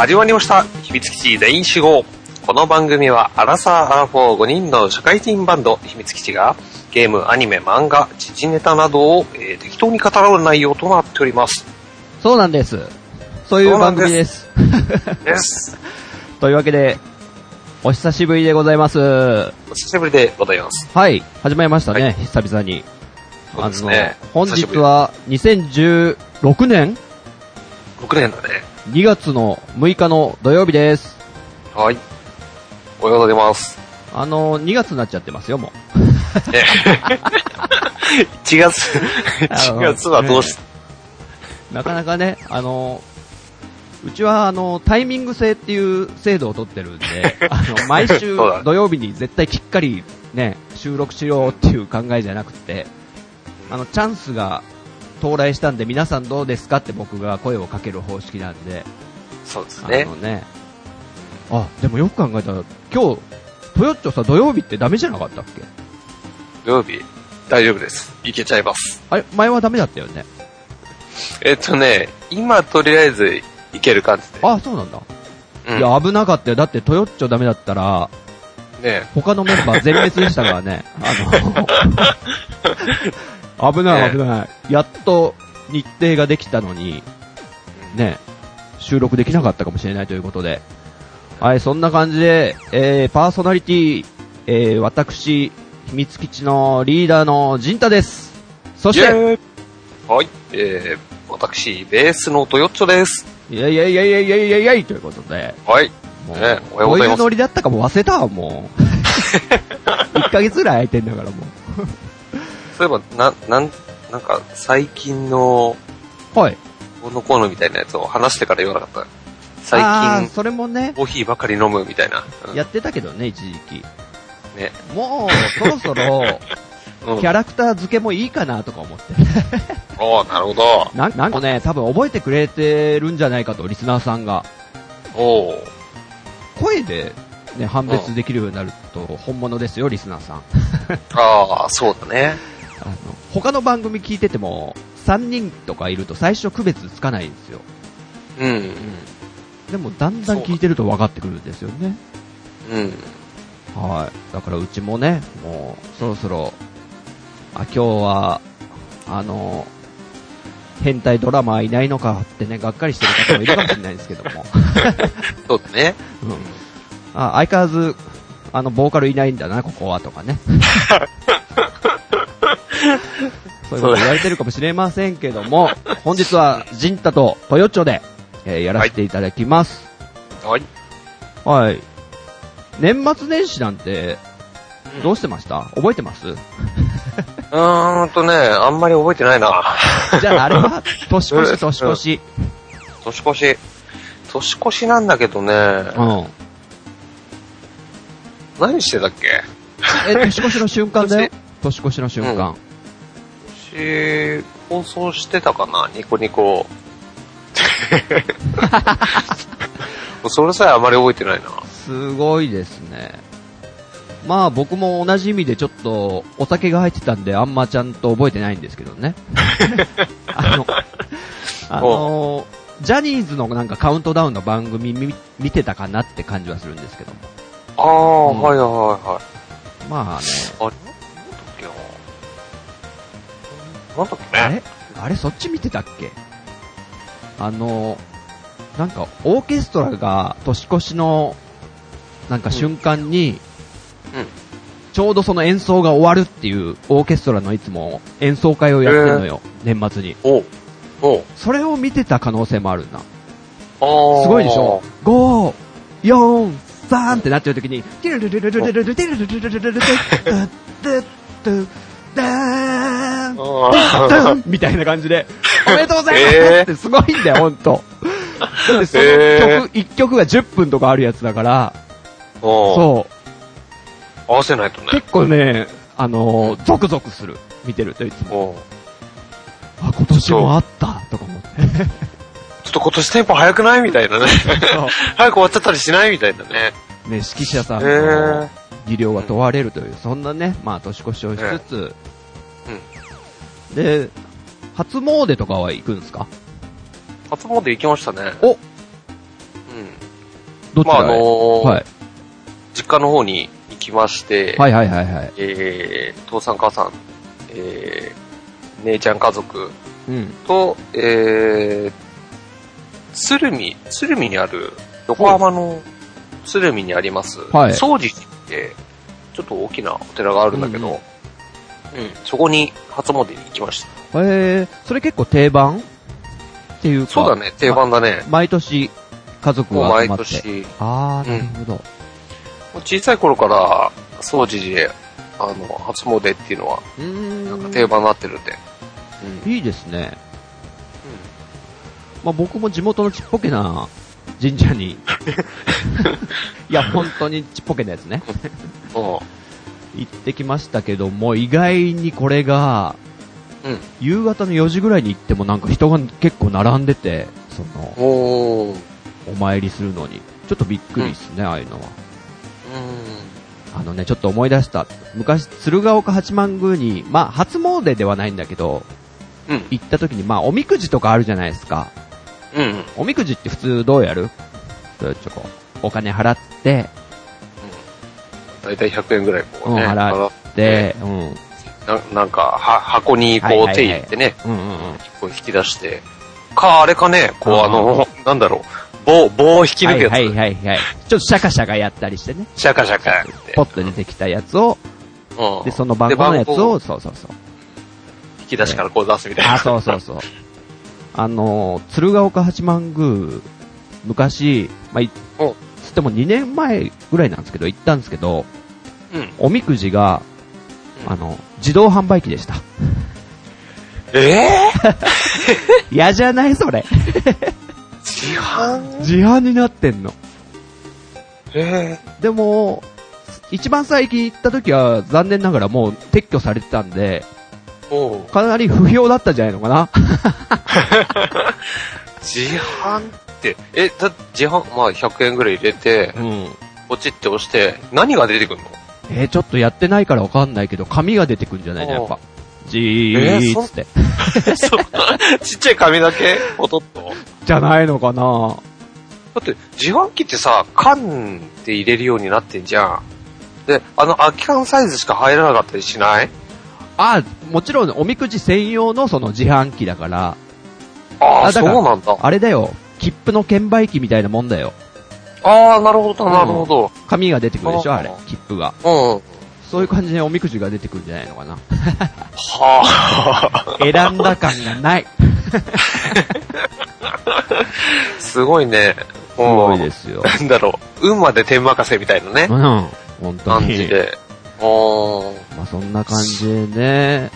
始まりました。秘密基地全員集合。この番組は、アラサー・アラフォー5人の社会人バンド、秘密基地が、ゲーム、アニメ、漫画、時事ネタなどを、えー適当に語らう内容となっております。そうなんです。そういう番組です。です。というわけで、お久しぶりでございます。お久しぶりでございます。はい、始まりましたね、は久々に。そうですね本日は2016年？6年だね。2月の6日の土曜日です。はい。おはようございます。あの、2月になっちゃってますよ、もね1 月、1月はどうし、う。なかなかね、あの、うちはあの、タイミング制っていう制度を取ってるんで、あの、毎週土曜日に絶対きっかりね、収録しようっていう考えじゃなくて、あの、チャンスが到来したんで、皆さんどうですかって僕が声をかける方式なんで、あそうですねの。ね、あ、でもよく考えたら、今日、トヨッチョさ、土曜日ってダメじゃなかったっけ？土曜日、大丈夫です。いけちゃいます。あれ、前はダメだったよね。えっとね、今とりあえずいける感じで。あ、そうなんだ。うん、いや、危なかったよ。だってトヨッチョダメだったら、ね他のメンバー全滅でしたからね。あの、危ない危ない。やっと日程ができたのに、ね、収録できなかったかもしれないということで。はい、そんな感じで、えー、パーソナリティ、えー、私、秘密基地のリーダーのジンタです。そして、はい、えー、私、ベースのトヨッチョです。いやいやいやいやいやいやいやいということで、はい。もう、ねおはようどういうございますノリだったかも忘れたわ、もう。1ヶ月ぐらい空いてんだから、もそういえば、な、なん、なんか、最近の、う。はい。このコーナーみたいなやつを話してから言わなかった。最あー近、それもね、コーヒーばかり飲むみたいな。うんやってたけどね、一時期。ね。もう、そろそろ、うん。キャラクター付けもいいかなとか思って。おーなるほど。ななんかね、多分覚えてくれてるんじゃないかと、リスナーさんが。おー声で、ね、判別できるようになると、本物ですよ、リスナーさん。ああ、そうだね。あの、他の番組聞いてても、3人とかいると最初区別つかないんですよ。うん。でも、だんだん聞いてると分かってくるんですよね。うん。はい。だからうちもね、もう、そろそろ、あ、今日は、あの、変態ドラマーいないのかってね、がっかりしてる方もいるかもしれないですけども。そうだね。うん。あ、相変わらず、あの、ボーカルいないんだな、ここは、とかね。そういうこと言われてるかもしれませんけども、本日は、ジンタとトヨッチョで、えーやらせていただきます。はい。はい。年末年始なんて、どうしてました？覚えてます？うーんとね、あんまり覚えてないな。じゃあ、あれは、年越し、年越し。年越し。年越しなんだけどね、うん。何してたっけ？え、年越しの瞬間だよ。年越し？の瞬間。し、放送してたかな？ニコニコ。それさえあまり覚えてないな。すごいですね。まあ僕も同じ意味でちょっとお酒が入ってたんであんまちゃんと覚えてないんですけどね。あの、あの、ジャニーズのなんかカウントダウンの番組見見てたかなって感じはするんですけども。ああ、うんはいはいはいはい。まあね、なんだっけ？ねあれ？あれ？そっち見てたっけ？あの、なんかオーケストラが年越しのなんか瞬間に、うん。ちょうどその演奏が終わるっていうオーケストラのいつも演奏会をやってるのよ、年末に。おうおう。それを見てた可能性もあるな。すごいでしょ ?5、4、3ってなってる時に、ティルルルルルルルルルティルルルルルルルルルドゥドゥドゥダーンあみたいな感じで、おめでとうございますってすごいんだよ、ほんと。だってそのえ曲、1曲が10分とかあるやつだから、そう、合わせないとね。結構ね、あのー、ゾクゾクする。見てるといつも。あ、今年もあったとか思って。ちょっと今年テンポ早くないみたいなね。早く終わっちゃったりしないみたいなね。ね、指揮者さんの技量が問われるという、そんなね、まあ年越しをしつつ、で、初詣とかは行くんですか？初詣行きましたね。おうん。どっちまあ、あのーはい。実家の方に行きまして、はいはいはいはい。えー、父さん母さん、えー、姉ちゃん家族うん。と、えー、鶴見、鶴見にある、横浜の鶴見にあります、はい総持寺って、ちょっと大きなお寺があるんだけど、うんうんそこに初詣に行きました。えー、それ結構定番っていうか。そうだね、定番だね。毎年、家族が集まって。年、あー、うんなるほど。小さい頃から、総持寺へ、あの、初詣っていうのは。なんか定番になってるんで。うんいいですね。まあ、僕も地元のちっぽけな神社に、いや、本当にちっぽけなやつね。うん。行ってきましたけども、意外にこれが、うん。夕方の4時ぐらいに行ってもなんか人が結構並んでて、その、お参りするのに。ちょっとびっくりですね、ああいうのは。うん。あのね、ちょっと思い出した。昔、鶴岡八幡宮に、まあ、初詣ではないんだけど、うん。行った時に、まあ、おみくじとかあるじゃないですか。うん。うん。おみくじって普通どうやる？どうやってこう、お金払って、だいたい100円ぐらいこうね、うん払払っで、うん。ななんか、は、箱にこう手入れてね、うんうんうん。こう引き出して、か、あれかね、こううんあの、なんだろう、棒、棒を引き抜くやつ、はいはいはいはい。ちょっとシャカシャカやったりしてね。シャカシャカやって。ポッと出てきたやつを、うん。で、その番号のやつを、そうそうそう。引き出しからこう出すみたいな。あ、そうそうそう。あの、鶴岡八幡宮、昔、まあ、いおつっても2年前ぐらいなんですけど、行ったんですけど、うん。おみくじが、うんあの、自動販売機でした。ええ 嫌じゃないそれ。自販？自販になってんの。えでも、一番最近行った時は残念ながらもう撤去されてたんで、かなり不評だったんじゃないのかな。自販って、え、だ自販、まあ100円ぐらい入れて、うん。ポチって押して、何が出てくるの？えー、ちょっとやってないからわかんないけど、紙が出てくんじゃないのやっぱ。じーっつって。そん な ちっちゃい紙だけポトッと？じゃないのかなだって、自販機ってさ、缶で入れるようになってんじゃん。で、あの空き缶サイズしか入らなかったりしない？あ、もちろんおみくじ専用のその自販機だから、ああ、そうなんだ。あれだよ、切符の券売機みたいなもんだよ。ああ、なるほど、なるほど。紙が出てくるでしょ、あれ、切符が。うん。はそういう感じでおみくじが出てくるんじゃないのかな。あ。選んだ感がない。すごいね。す。すごいですすよ。なんだろう。運まで天任せみたいなねう。ん、本当に。感じで。おー。まあそんな感じでね。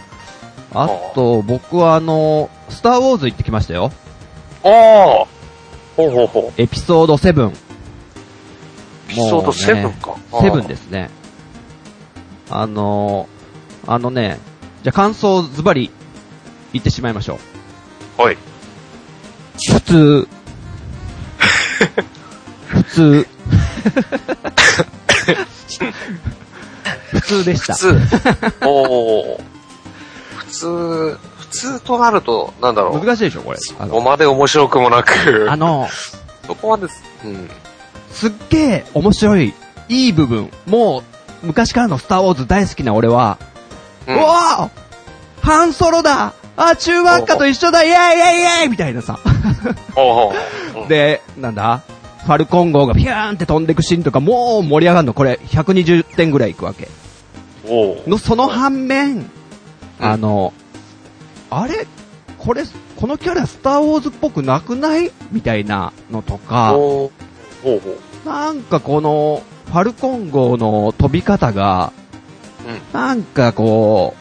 あと、僕はあの、スターウォーズ行ってきましたよ。ああ。ほうほうほう。エピソード7。エピソード7か。。7ですすね。あのあのね、じゃあ感想ズバリ言ってしまいましょう。はい。普通。普通。普通でした。普通。おー。普通、普通となると、なんだろう。難しいでしょ、これ。そこまで面白くもなく。あのそこまで、うん。すっげえ面白い、いい部分。もう、昔からのスターウォーズ大好きな俺は、ううんわーハンソロだあ、中学科と一緒だイェイイェイイェイみたいなさ。で、なんだファルコン号がピューンって飛んでくシーンとかもう盛り上がるの。これ、120点ぐらいいくわけ。の、その反面、うんあの、あれ？これ、このキャラスターウォーズっぽくなくない？みたいなのとか。なんかこの、ファルコン号の飛び方が、うん。なんかこ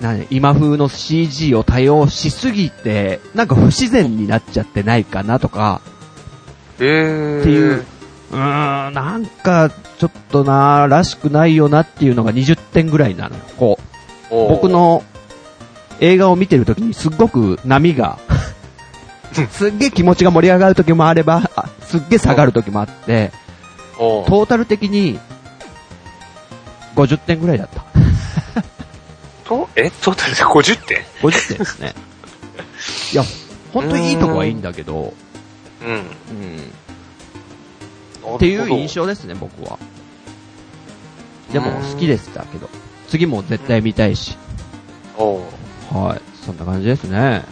う、何今風の CG を多用しすぎて、なんか不自然になっちゃってないかなとか、えー。っていう。うーん、なんか、ちょっとな、らしくないよなっていうのが20点ぐらいなのよ。こう僕、の映画を見てるときにすっごく波が、すっげえ気持ちが盛り上がるときもあれば、あすっげえ下がるときもあって、トータル的に50点ぐらいだった。と、え、トータルで50点？50点ですね。いや、本当にいいとこはいいんだけど、うん。うん。っていう印象ですね、僕は。でも好きでしたけど。次も絶対見たいし。おうはい。そんな感じですね。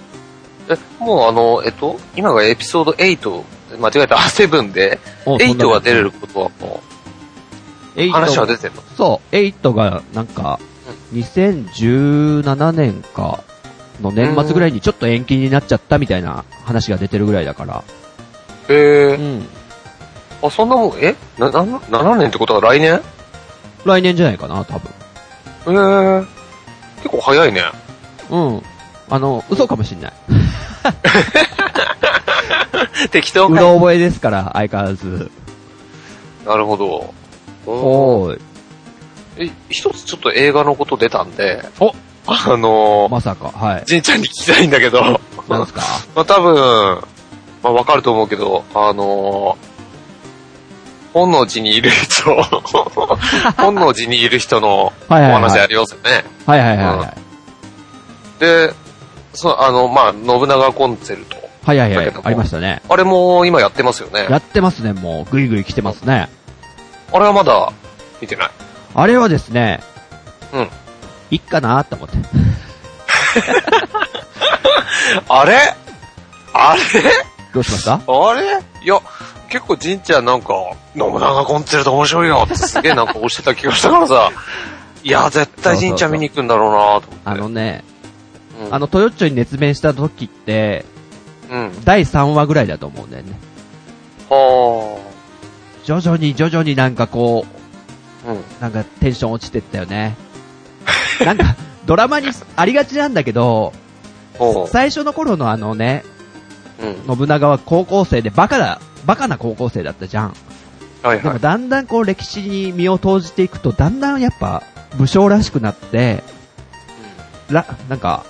え、もうあの、えっと、今がエピソード8、間違えた、7で、お8は出れることはもう、8話は出てんの？そう、8がなんか、2017年かの年末ぐらいにちょっと延期になっちゃったみたいな話が出てるぐらいだから。へえ、ん。あ、そんなもん、え？な、な、7年ってことは来年？来年じゃないかな、多分。へえ結構早いね。うん。あの、嘘かもしんない。適当か。うろ覚えですから、相変わらず。なるほど。おおーい。え、一つちょっと映画のこと出たんで、おあのー、まさか、はい。じんちゃんに聞きたいんだけど、なんすか？まあ多分、まあわかると思うけど、あのー、本能寺にいる人、本能寺にいる人のお。話ありますよね。はいはいはいはい。で、そう、あの、まあ、信長コンセルト。はいはいはいありましたね。あれも今やってますよね。やってますね、もう。ぐいぐい来てますね。あれはまだ見てない。あれはですね、うん。いっかなーって思って。あれ？あれ？どうしました？あれ？いや、結構じんちゃんなんか、信長コンセルト面白いよってすげえなんか押してた気がしたからさ、いや、絶対じんちゃん見に行くんだろうなと思って。あのね、うん、あの、トヨッチョに熱弁した時って、うん。第3話ぐらいだと思うんだよね。は徐々に徐々になんかこあ。うん。う、なんかテンション落ちてったよね。なんか、ドラマにありがちなんだけど、ほ最初の頃のあのね、う。うん。信長は高校生でバカだ、バカな高校生だったじゃん。でもはいはい。だんだんこう歴史に身を投じていくと、だんだんやっぱ武将らしくなって、ら、なんか、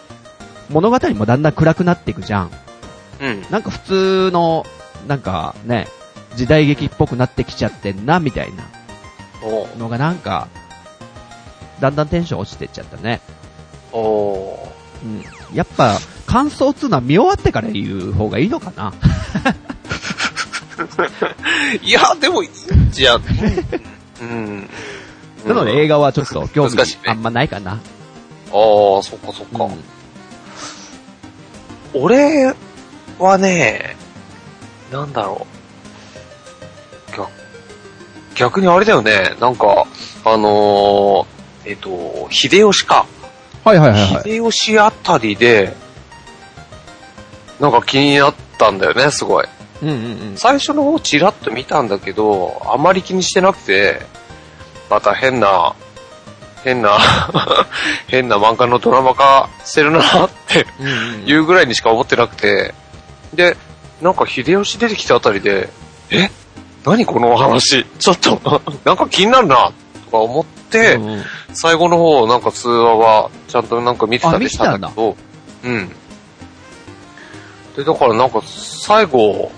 物語もだんだん暗くなっていくじゃん。うん。なんか普通の、なんかね、時代劇っぽくなってきちゃってんな、みたいなおのがなんか、だんだんテンション落ちてっちゃったね。おうん。やっぱ、感想っつうのは見終わってから言う方がいいのかな。いや、でもいいんじゃん。うん。なので映画はちょっと興味あんまないかな。ああ、そっかそっか。うん俺はね、なんだろう。逆、逆にあれだよね。なんか、あのー、えっ、と、秀吉か。はいはいはいはい。秀吉あたりで、なんか気になったんだよね、すごい。うんうんうん。最初の方チラッと見たんだけど、あまり気にしてなくて、また変な、変な、変な漫画のドラマ化してるなっていうぐらいにしか思ってなくて、で、なんか秀吉出てきたあたりで、え？何このお話？ちょっと、なんか気になるなとか思って、うんうん。最後の方なんか通話はちゃんとなんか見てたりしたんだけど、うん。で、だからなんか最後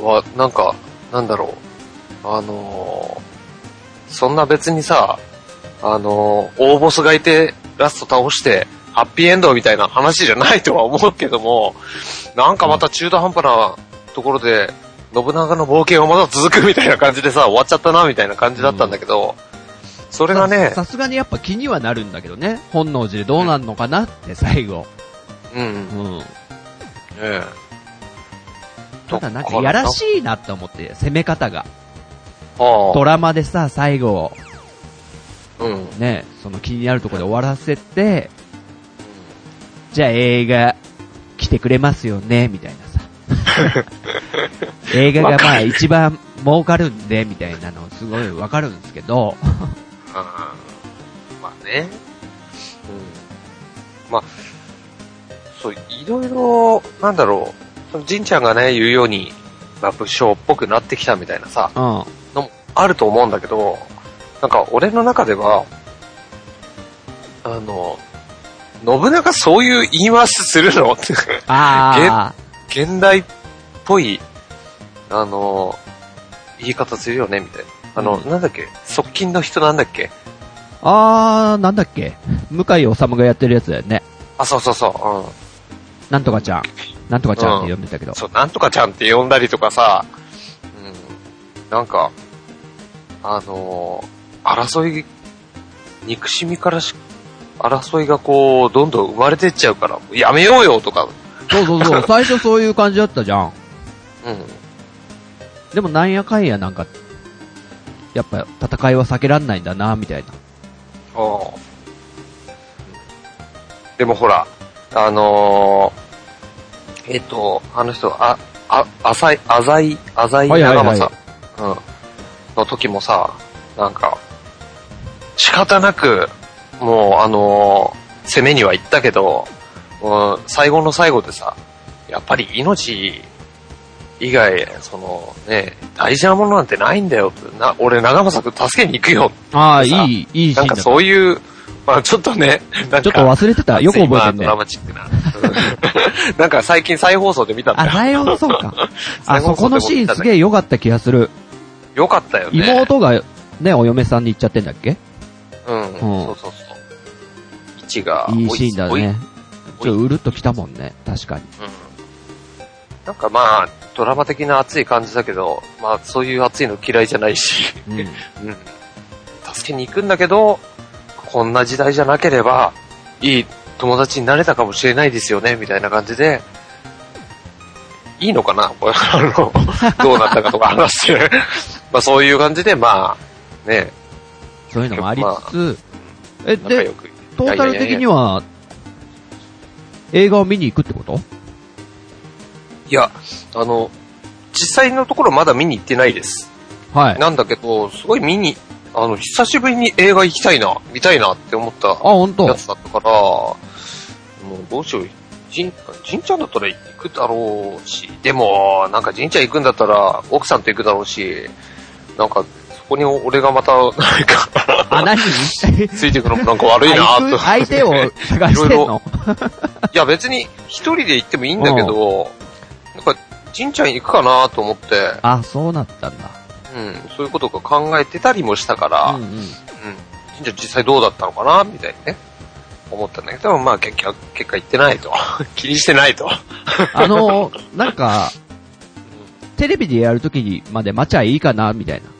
はなんか、なんだろう、あのーそんな別にさ、あのー大ボスがいてラスト倒して、ハッピーエンドみたいな話じゃないとは思うけども、なんかまた中途半端なところで、信長の冒険はまだ続くみたいな感じでさ、終わっちゃったなみたいな感じだったんだけそそれがね、さすがにやっぱ気にはなるんだけどね。本能寺でどうなんのかなって最後。うん、うん。ええ。ただなんかやらしいなって思って、攻め方が。あドラマでさ、最後、あ、うん。ね、その気になるところで終わらせて、じゃあ映画来てくれますよね、みたいなさ。映画がまあ一番儲かるんで、みたいなのすごいわかるんですけど、まあね。うん。まあ、そう、いろいろ、なんだろう、じんちゃんがね、言うように、まあ、武将っぽくなってきたみたいなさ、うん。のもあると思うんだけど、なんか俺の中では、あの、信長そういう言い回しするの？って、あ現代っぽい、あの、言い方するよね、みたいな。あの、うんなんだっけ？側近の人なんだっけ？ー、あー、なんだっけ？向井治がやってるやつだよね。あ、そうそうそう、うん。なんとかちゃん。なんとかちゃんって呼んでたけど。そう、なんとかちゃんって呼んだりとかさ、うん、なんか、あのー争い、憎しみからし、争いがこう、どんどん生まれてっちゃうから、やめようよとか、そうそうそう、最初そういう感じだったじゃん。うん。でもなんやかんやなんか、やっぱ戦いは避けらんないんだな、みたいな。ああでもほら、あのーえっと、あの人、あ、あ、浅い、浅い、浅いはいはいはい長政、うん、の時もさ、なんか、仕方なく、もう、あのー攻めには行ったけど、もう最後の最後でさ、やっぱり命以外、そのね、大事なものなんてないんだよって。な、俺長政くん助けに行くよああ、いさい、いいシなんか。そういう、まあちょっとね、なんかちょっと忘れてた。よく覚えてんまあドねラ。マチックな。う んなんか最近再放送で見たんだあ、よ。最後そうか。あ、再放送 そこのシーンすげえ良かった気がする。よかったよね。妹が、ね、お嫁さんに行っちゃってんだっけ？うん。そうそうそう。一が、いいシーンだね。ちょっとうるっときたもんね。確かに。うん。なんかまあ、ドラマ的な熱い感じだけど、まあそういう熱いの嫌いじゃないし、うん。うん。助けに行くんだけど、こんな時代じゃなければ、いい友達になれたかもしれないですよね、みたいな感じで、いいのかなこれあの、どうなったかとか話して。まあそういう感じで、まあ、ね、そういうのもありつつ、え、で仲良、く。トータル的には、映画を見に行くってこと？いや、あの、実際のところまだ見に行ってないです。はい。あ、なんだけど、すごい見に、あの、久しぶりに映画行きたいな、見たいなって思ったやつだったから、もうどうしよう。じん、じんちゃんだったら行くだろうし、でも、なんかじんちゃん行くんだったら、奥さんと行くだろうし、なんか、そこに俺がまた、なんか、あ、何？ついていくのもなんか悪いなと。相手を探してんの？いや別に一人で行ってもいいんだけど、なんか、じんちゃん行くかなと思って、あ、そうなったんだ。うん、そういうことが考えてたりもしたから、うんん、ううん。じんちゃん実際どうだったのかな？みたいにね、思ったんだけど、まあ結果、結果行ってないと。気にしてないと。あの、なんか、テレビでやるときにまで待ちゃいいかな、みたいな。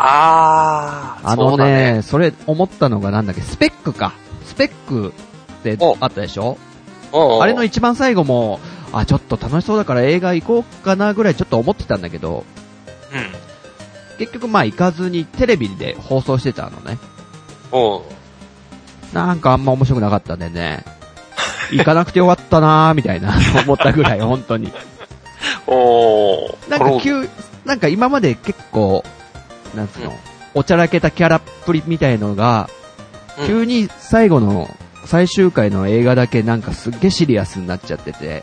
あー、あのそうだね、それ思ったのがなんだっけ、スペックか。スペックっておあったでしょ？あれの一番最後も、あ、ちょっと楽しそうだから映画行こうかなぐらいちょっと思ってたんだけど、うん。結局まあ行かずにテレビで放送してたのね。おうなんかあんま面白くなかったんでね。行かなくてよかったなーみたいな 思ったぐらい、本当に。おうなんか急、なんか今まで結構、なんつうの、うんおちゃらけたキャラっぷりみたいのが、うん急に最後の最終回の映画だけなんかすっげえシリアスになっちゃってて、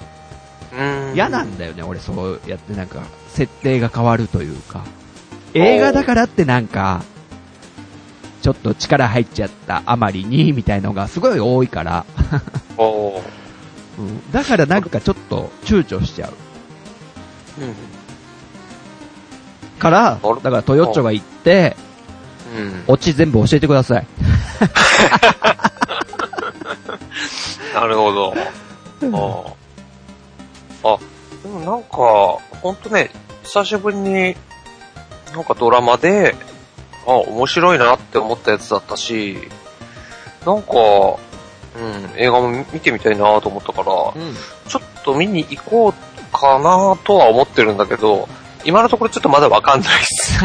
うん嫌なんだよね、俺そうやってなんか、設定が変わるというか。映画だからってなんか、ちょっと力入っちゃったあまりに、みたいのがすごい多いから、おううん、だからなんかちょっと躊躇しちゃう。うん。からだからトヨッチョが行って、うん。オチ全部教えてください。なるほど。ああ。あ、でもなんか、ほんとね、久しぶりに、なんかドラマで、あ、面白いなって思ったやつだったし、なんか、うん、映画も見てみたいなと思ったから、ちょっと見に行こうかなとは思ってるんだけど、今のところちょっとまだわかんないです。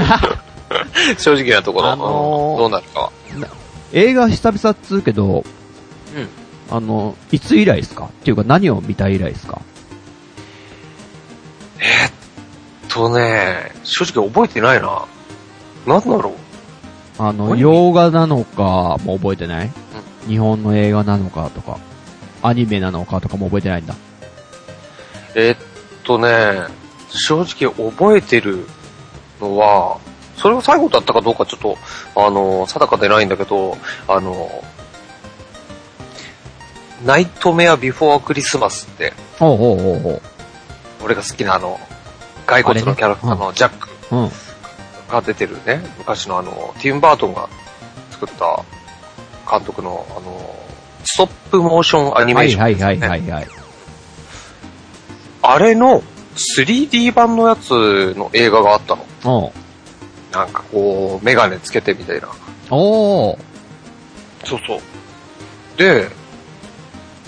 正直なところ、あのーうんどうなるか。映画久々っつうけど、うん。あの、いつ以来ですか？っていうか何を見た以来ですか？とね、正直覚えてないな。なんだろう。あの、何？洋画なのかも覚えてない、日本の映画なのかとか、アニメなのかとかも覚えてないんだ。えっとね、正直覚えてるのは、それが最後だったかどうかちょっと、あの、定かでないんだけど、あの、ナイトメアビフォークリスマスって、ほうほうほうほ俺が好きなあの、骸骨のキャラクターのジャック。が出てるね、昔のあの、ティム・バートンが作った監督の、あの、ストップモーションアニメーションはいはいはいはいはい。あれの 3D 版のやつの映画があったの。なんかこう、メガネつけてみたいな。おー。そうそう。で、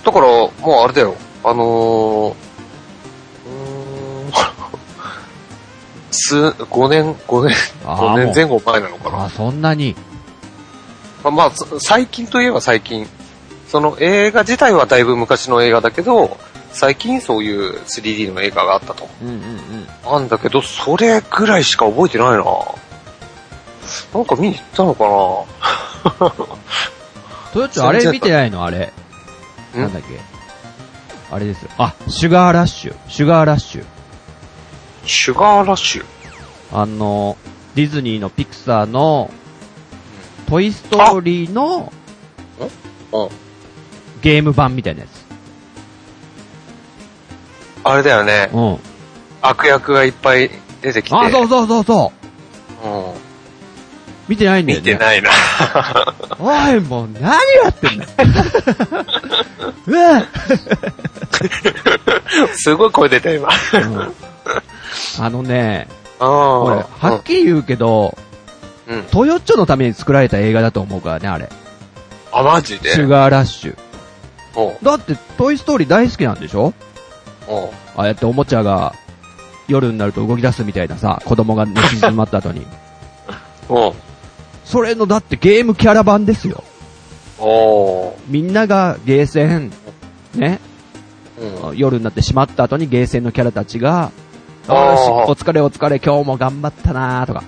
だから、もうあれだよ。あのー数、5年、5年、あー5年前後前なのかな。あ、そんなに。まあ、まあ、そ最近といえば最近。その映画自体はだいぶ昔の映画だけど、最近そういう 3D の映画があったと。うんうんうん。なんだけど、それぐらいしか覚えてないななんか見に行ったのかトヨッチョあれ見てないの？あれ。んなんだっけ？あれですよ。あ、シュガーラッシュ。シュガーラッシュ。なシュガーラッシュ。あの、ディズニーのピクサーの、トイストーリーのうん。ゲーム版みたいなやつ。あれだよね。うん。悪役がいっぱい出てきて。あ、そうそうそうそう。うん。見てないんだよね。見てないな。おい、もう何やってんだ うわ すごい声出た今。うん あのね、あ俺、あ。はっきり言うけど、うん。うん。トヨッチョのために作られた映画だと思うからね、あれ。あ、マジで？シュガーラッシュ。だって、トイストーリー大好きなんでしょ？ああやっておもちゃが夜になると動き出すみたいなさ、子供が寝静まった後に。それのだってゲームキャラ版ですよ。みんながゲーセン、ね、うん。夜になってしまった後にゲーセンのキャラたちが、お疲れお疲れ、今日も頑張ったなーとか、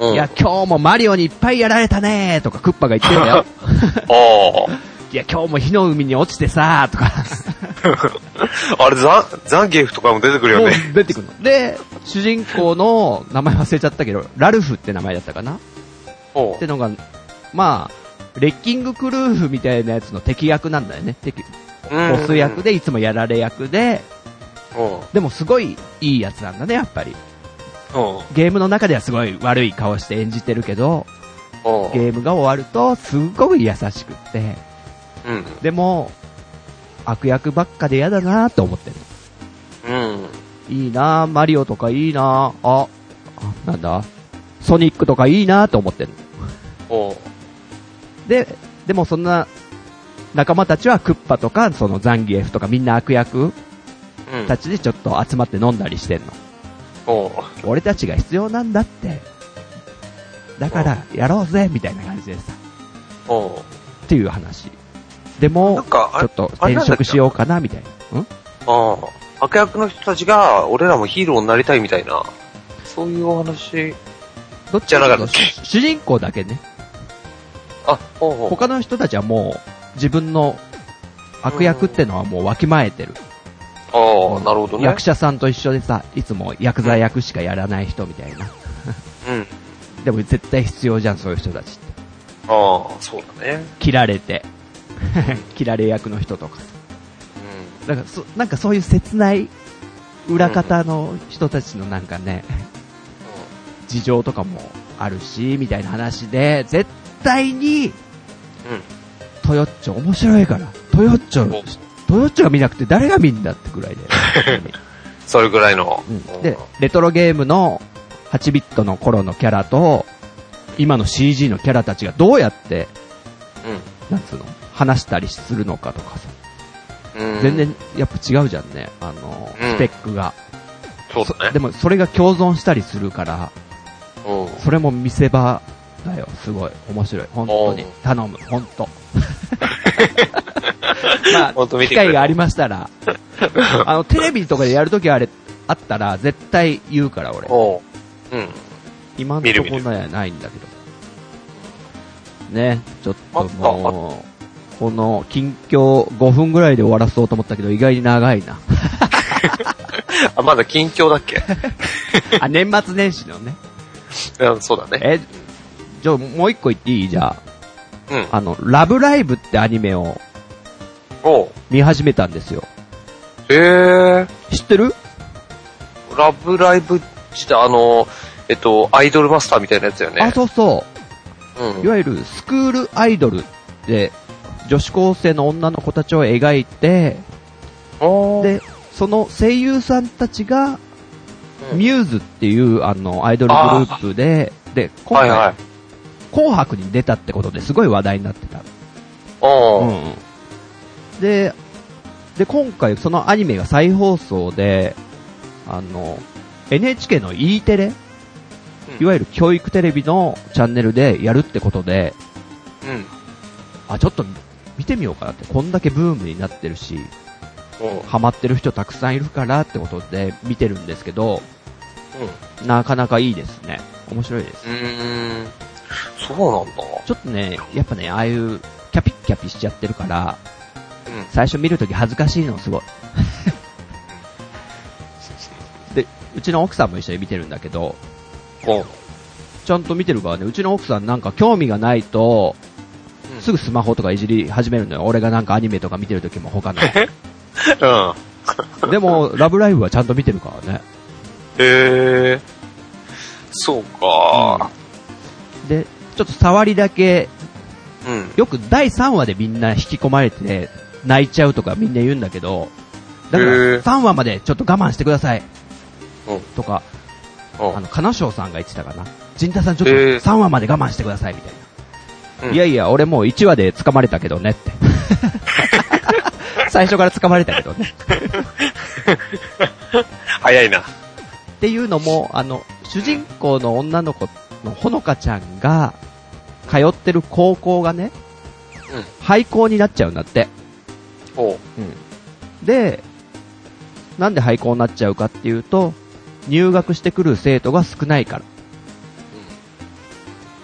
うん。いや、今日もマリオにいっぱいやられたねーとか、クッパが言ってるんだよ。いや、今日も火の海に落ちてさーとか、あれ、ザン、ザンギエフとかも出てくるよね。出てくるの。で、主人公の名前忘れちゃったけど、ラルフって名前だったかな？ってのが、まあ、レッキングクルーフみたいなやつの敵役なんだよね。敵、うんボス役で、いつもやられ役で、でもすごいいいやつなんだね、やっぱり。ゲームの中ではすごい悪い顔して演じてるけど、ゲームが終わるとすっごく優しくって、うん。でも、悪役ばっかで嫌だなと思ってる。うん。いいなマリオとかいいなあ、あなんだ？ソニックとかいいなと思ってる。で、でもそんな仲間たちはクッパとか、そのザンギエフとかみんな悪役うん。たちでちょっと集まって飲んだりしてんの。俺たちが必要なんだって。だから、やろうぜみたいな感じでさ。っていう話。でなもちょっと転職しようかな、みたいな。ん？ああ、悪役の人たちが、俺らもヒーローになりたいみたいな、そういうお話。どっちじゃなかった主人公だけね。あ、ほうほう。他の人たちはもう、自分の悪役ってのはもうわきまえてる。ああ、なるほどね。役者さんと一緒でさ、いつも薬剤役しかやらない人みたいな。うん。でも絶対必要じゃん、そういう人たちって。ああ、そうだね。切られて。切られ役の人とか。うだからそ、なんかそういう切ない裏方の人たちのなんかね、事情とかもあるし、みたいな話で、絶対に、ん。うん。トヨッチョ面白いから。トヨッチョ、おトヨッチョが見なくて誰が見んだってくらいで。それぐらいの。うんで、レトロゲームの8ビットの頃のキャラと、今の CG のキャラたちがどうやって、なんつうの、話したりするのかとかさ。うん。うん。全然、やっぱ違うじゃんね。あの、うんスペックが。そうだね。でも、それが共存したりするから、うん。それも見せ場だよ。すごい。面白い。本当に。頼む。本当。まあ、機会がありましたら、あの、テレビとかでやるときあれ、あったら、絶対言うから、俺。おう。うん。今の見る見るところはないんだけど。ね、ちょっともう、この近況5分ぐらいで終わらそうと思ったけど、意外に長いな。あ、まだ近況だっけ？あ、年末年始のね。うん、そうだね。え、じゃあもう一個言っていい？じゃあ。うん。あの、ラブライブってアニメを。見始めたんですよ。へえ。知ってる？ラブライブ自体、あの、えっと、アイドルマスターみたいなやつよね。あ、そうそうう。いん。わゆるスクールアイドルで、女子高生の女の子たちを描いて、で、その声優さんたちが、うんミューズっていうあのアイドルグループでで、今回、はいはい。紅白に出たってことですごい話題になってた。うん。で、で、今回そのアニメが再放送で、あの、NHK の E テレ、いわゆる教育テレビのチャンネルでやるってことで、うん。あ、ちょっと見てみようかなって、こんだけブームになってるし、ハマってる人たくさんいるからってことで見てるんですけど、うん。なかなかいいですね。面白いです。うーん。そうなんだ。ちょっとね、やっぱね、ああいうキャピッキャピしちゃってるから、うん。最初見るとき恥ずかしいのすごい。で、うちの奥さんも一緒に見てるんだけど。ちゃんと見てるからね、うちの奥さんなんか興味がないと、うんすぐスマホとかいじり始めるのよ。俺がなんかアニメとか見てるときも他の。うん。でも、ラブライブはちゃんと見てるからね。へえ。そうか。で、ちょっと触りだけ、うん。よく第3話でみんな引き込まれて泣いちゃうとかみんな言うんだけど、だからへー3話までちょっと我慢してください。うんとか、うんあの、金賞さんが言ってたかな。陣太さんちょっとへー3話まで我慢してくださいみたいな。うんいやいや、俺もう1話で掴まれたけどねって。最初から掴まれたけどね。早いな。っていうのも、あの、主人公の女の子のほのかちゃんが、通ってる高校がね、うん。廃校になっちゃうんだって。おう。で、なんで廃校になっちゃうかっていうと、入学してくる生徒が少ないから。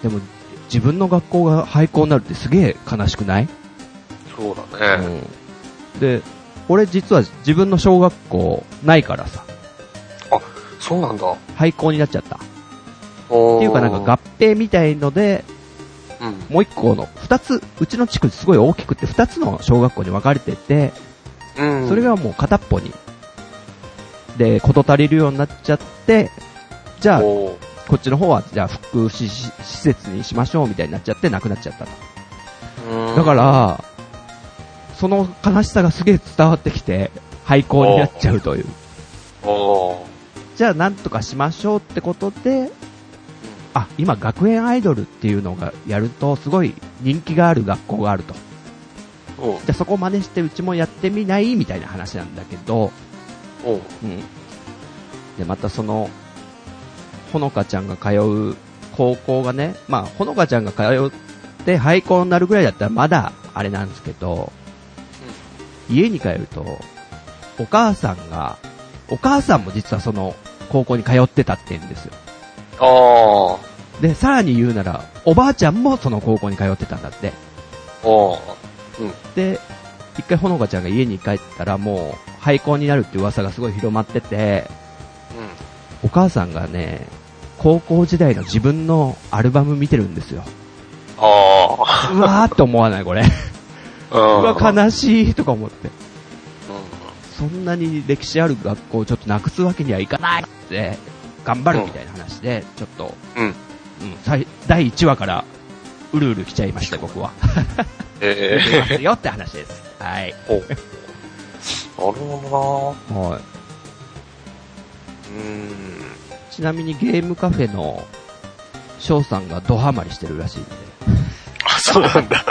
でも、自分の学校が廃校になるってすげえ悲しくない、そうだね。で、俺実は自分の小学校ないからさ、そうなんだ。廃校になっちゃった。っおていうかなんか合併みたいので、うん。もう一個の、二つ、うちの地区すごい大きくて二つの小学校に分かれてて、うん。それがもう片っぽに、で、こと足りるようになっちゃって、じゃあ、こっちの方は、じゃあ福祉施設にしましょうみたいになっちゃってなくなっちゃったと。うん。だか、ら、その悲しさがすげえ伝わってきて、廃校になっちゃうという。じゃあなんとかしましょうってことで、あ、今学園アイドルっていうのがやるとすごい人気がある学校があると。じゃあそこ真似してうちもやってみないみたいな話なんだけど、おううん。で、またその、ほのかちゃんが通う高校がね、まあ、ほのかちゃんが通って廃校になるぐらいだったらまだあれなんですけど、家に帰ると、お母さんが、お母さんも実はその高校に通ってたって言うんですよ。ああ。で、さらに言うなら、おばあちゃんもその高校に通ってたんだって。おうで、一回ほのかちゃんが家に帰ったらもう廃校になるって噂がすごい広まってて、うん。お母さんがね、高校時代の自分のアルバム見てるんですよ。ああ。うわーって思わないこれ。ううわ、悲しいとか思って。うそんなに歴史ある学校をちょっとなくすわけにはいかないって、頑張るみたいな話で、ちょっと、ん。うん。うん、最第1話から、うるうる来ちゃいました、僕は。え出まえすよって話です。はい。おなるほはい。どなうーん。ちなみにゲームカフェの翔さんがドハマりしてるらしいんで。あ、そうなんだ。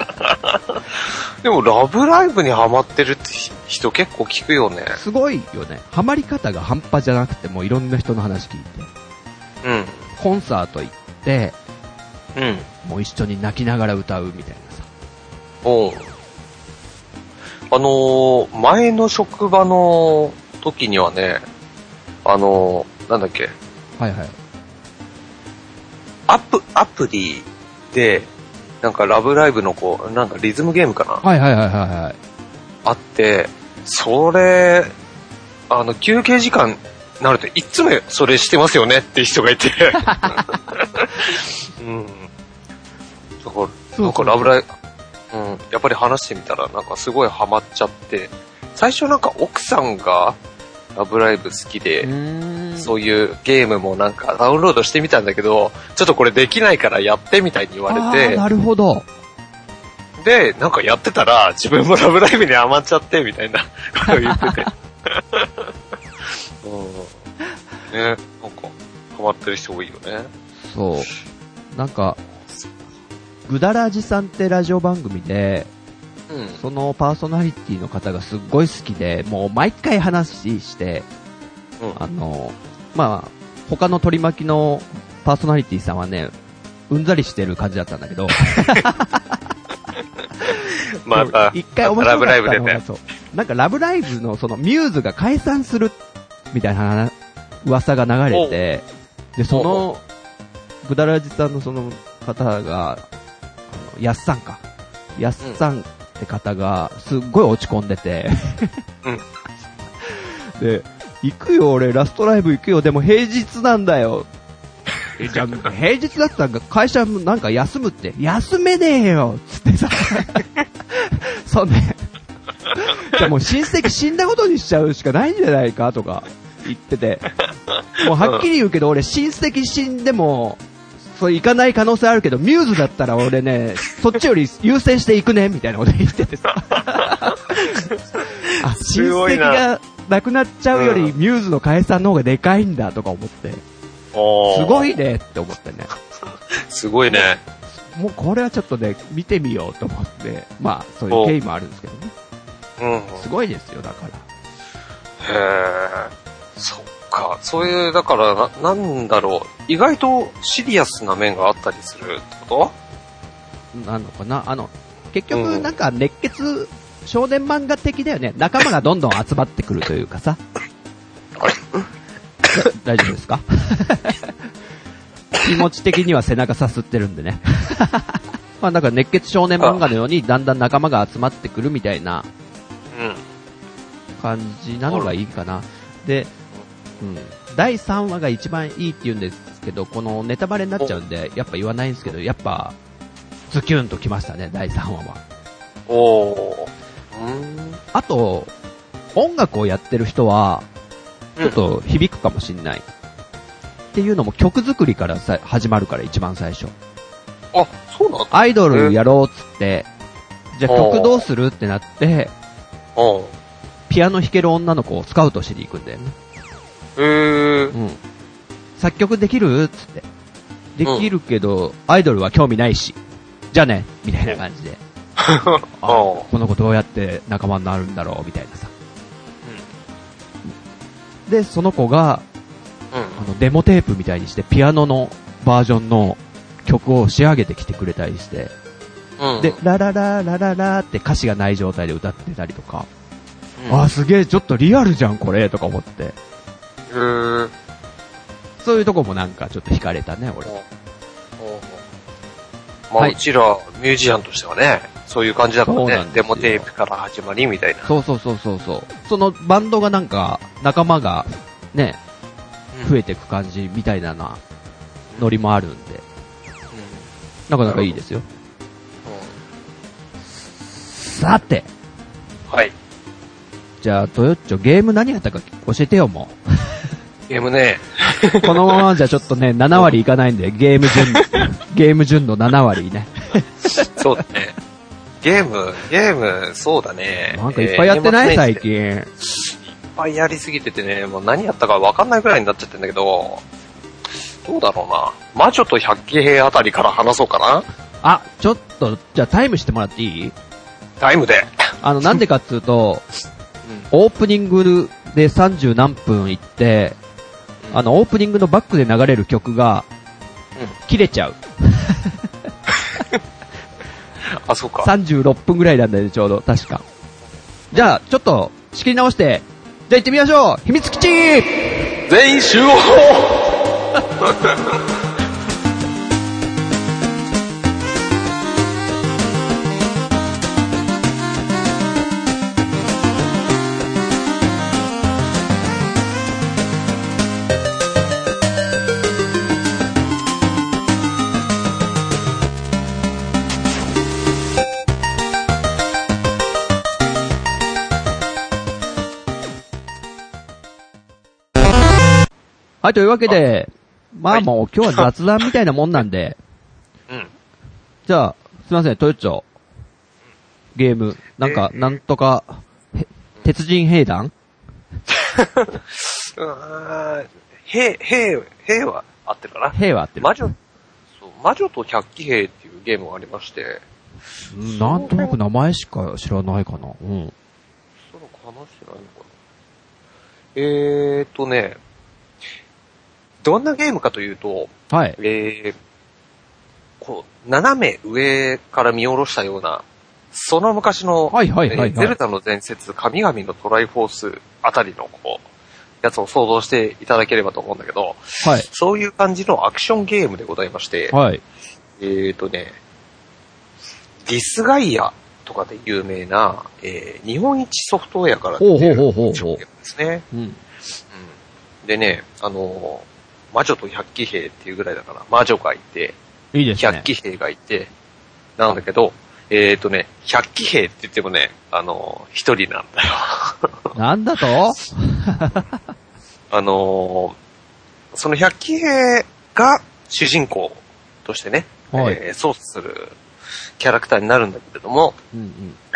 でも、ラブライブにハマってるって人結構聞くよね。すごいよね。ハマり方が半端じゃなくて、もういろんな人の話聞いて。うん。コンサート行って、うん。もう一緒に泣きながら歌うみたいなさ。おうあのー前の職場の時にはね、あのーなんだっけ、はいはい。アプ、アプリで、なんかラブライブのこう、なんかリズムゲームかな？はいはいはいはいはい。あって、それ、あの、休憩時間になるといつもそれしてますよねって人がいて。うん。だから、なんかラブライブ、うん、やっぱり話してみたらなんかすごいハマっちゃって、最初なんか奥さんがラブライブ好きで、そういうゲームもなんかダウンロードしてみたんだけど、ちょっとこれできないからやってみたいに言われて、なるほど。で、なんかやってたら、自分もラブライブにハマっちゃって、みたいなことを言ってて。うん。ね、なんか、ハマってる人多いよね。そう。なんか、ぐだらじさんってラジオ番組で、うん。そのパーソナリティの方がすっごい好きで、もう毎回話して、うん。あの、まあ、他の取り巻きのパーソナリティさんはね、うんざりしてる感じだったんだけど、また、一回面白かったのラブライブでね。がそうなんかラブライブのそのミューズが解散するみたいな噂が流れて、で、その、ぐだらじさんのその方が、あの、やっさんか。やっさんって方が、すっごい落ち込んでて、うん。で、行くよ俺、ラストライブ行くよ、でも平日なんだよ。え、じゃあ、平日だったら会社もなんか休むって、休めねえよつってさ、そうね、じゃあもう親戚死んだことにしちゃうしかないんじゃないかとか言ってて、もうはっきり言うけど俺親戚死んでも、そう行かない可能性あるけど、ミューズだったら俺ね、そっちより優先して行くねみたいなこと言っててさ。あ、親戚が亡くなっちゃうよりミューズの解散の方がでかいんだとか思って、すごい。ねって思ってね。すごいね。もうこれはちょっとね、見てみようと思って、まあそういう経緯もあるんですけどね。うん。すごいですよ、だから。へーそっか。そういう、だからな、なんだろう。意外とシリアスな面があったりするってこなのかな？あの、結うん局なんか熱血少年漫画的だよね。仲間がどんどん集まってくるというかさ。あれ？大丈夫ですか？気持ち的には背中さすってるんでね。まあなんか熱血少年漫画のようにだんだん仲間が集まってくるみたいな。感じなのがいいかな。で、うん。第3話が一番いいって言うんですけど、このネタバレになっちゃうんで、やっぱ言わないんですけど、やっぱ、ズキュンときましたね、第3話は。お。あと、音楽をやってる人は、ちょっと響くかもしんない。っていうのも曲作りからさ始まるから、一番最初。あ、そうなんだ。アイドルやろうっつって、じゃあ曲どうするってなって、うん。ピアノ弾ける女の子をスカウトしに行くんだよね。へー。うん。作曲できるっつって。できるけど、アイドルは興味ないし。じゃあね、みたいな感じで。この子どうやって仲間になるん。だろう、みたいなさ。で、その子が、うん。あの、デモテープみたいにして、ピアノのバージョンの曲を仕上げてきてくれたりして、うん。で、ララララララって歌詞がない状態で歌ってたりとか、うん、あ、すげえ、ちょっとリアルじゃん、これ、とか思って。へー。そういうとこもなんかちょっと惹かれたね、俺。まあ、はいうちらミュージシャンとしてはね、そういう感じだからね。デモテープから始まりみたいな。そうそうそうそうそう。そのバンドがなんか、仲間がね、増えていく感じみたいなな、ノリもあるんで、なかなかいいですよ。さて、はい。じゃあ、トヨッチョ、ゲーム何やったか教えてよ、もゲームね、う。このままじゃちょっとね、7割いかないんで、ゲーム順、ゲーム順の7割ね。そうだね。ゲーム、ゲーム、そうだね。なんかいっぱいやってない、えー最。年末年始でいっ近。ぱいやりすぎててね、もう何やったかわかんないくらいになっちゃってんだけど、どうだろうな。魔女と百鬼兵あたりから話そうかなあ、ちょっと、じゃあタイムしてもらっていい？タイムで。あの、なんでかっつうと、オープニングで30何分行って、あの、オープニングのバックで流れる曲が、切れちゃう。あ、そうか。36分ぐらいなんだよね、ちょうど、確か。じゃあ、ちょっと、仕切り直して、じゃあ行ってみましょう秘密基地全員集合い、というわけで、まあもう今日は雑談みたいなもんなんで、うん。じゃあ、すいません、トヨッチョ。ゲーム、なんか、なんとか、へ鉄人兵団？うーん、兵、兵、兵は合ってるかな？兵は合ってる。魔女、そう、魔女と百鬼兵っていうゲームがありまして、うんなんとなく名前しか知らないかな。うん。その話してないのかなえーとね、どんなゲームかというと、はい。えー、こう、斜め上から見下ろしたような、その昔の、はいはいはいはいえーゼルダの伝説、神々のトライフォースあたりの、こう、やつを想像していただければと思うんだけど、はい。そういう感じのアクションゲームでございまして、はい。えーとね、ディスガイアとかで有名な、えー日本一ソフトウェアから出てるほうほうほうほうアクションゲームですね。うん。うんでね、あのー魔女と百鬼兵っていうぐらいだから、魔女がいて、いいですね。百鬼兵がいて、なんだけど、えーとね、百鬼兵って言ってもね、あのー一人なんだよ。なんだと？あのーその百鬼兵が主人公としてね、はいえー操作するキャラクターになるんだけれども、うんう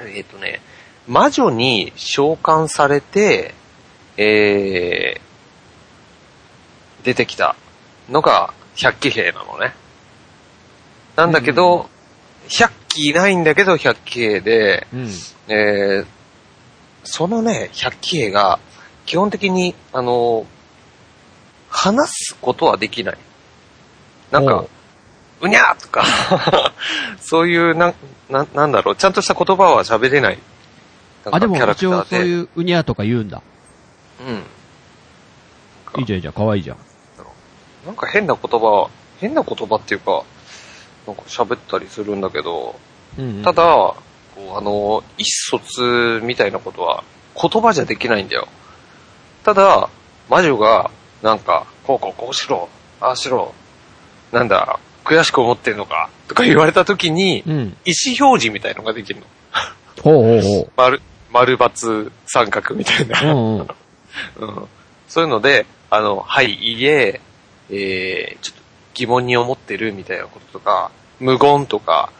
ん。えっ、とね、魔女に召喚されて、えー、出てきたのが百鬼兵なのね。なんだけど、百鬼いないんだけど百鬼兵で、うん。えー、そのね、百鬼兵が基本的に、あの、話すことはできない。なんかおう、うにゃーとか、そういう、なん、なんなんだろう、ちゃんとした言葉は喋れない。あ、でもキャラクタ一応。そういううにゃとか言うんだ。うん。いいじゃんいいじゃん、かわいいじゃん。なんか変な言葉、変な言葉っていうか、なんか喋ったりするんだけど、うんうんただ、こうあの、意思疎通みたいなことは言葉じゃできないんだよ。ただ、魔女が、なんか、こうこうこうしろ、ああしろ、なんだ、悔しく思ってんのか、とか言われた時に、うん。意思表示みたいのができるの。ほうほうほ 丸、丸×三角みたいな。う。うんうん。うんそういうので、あの、はい、いいえ、えー、ちょっと疑問に思ってるみたいなこととか、無言とか、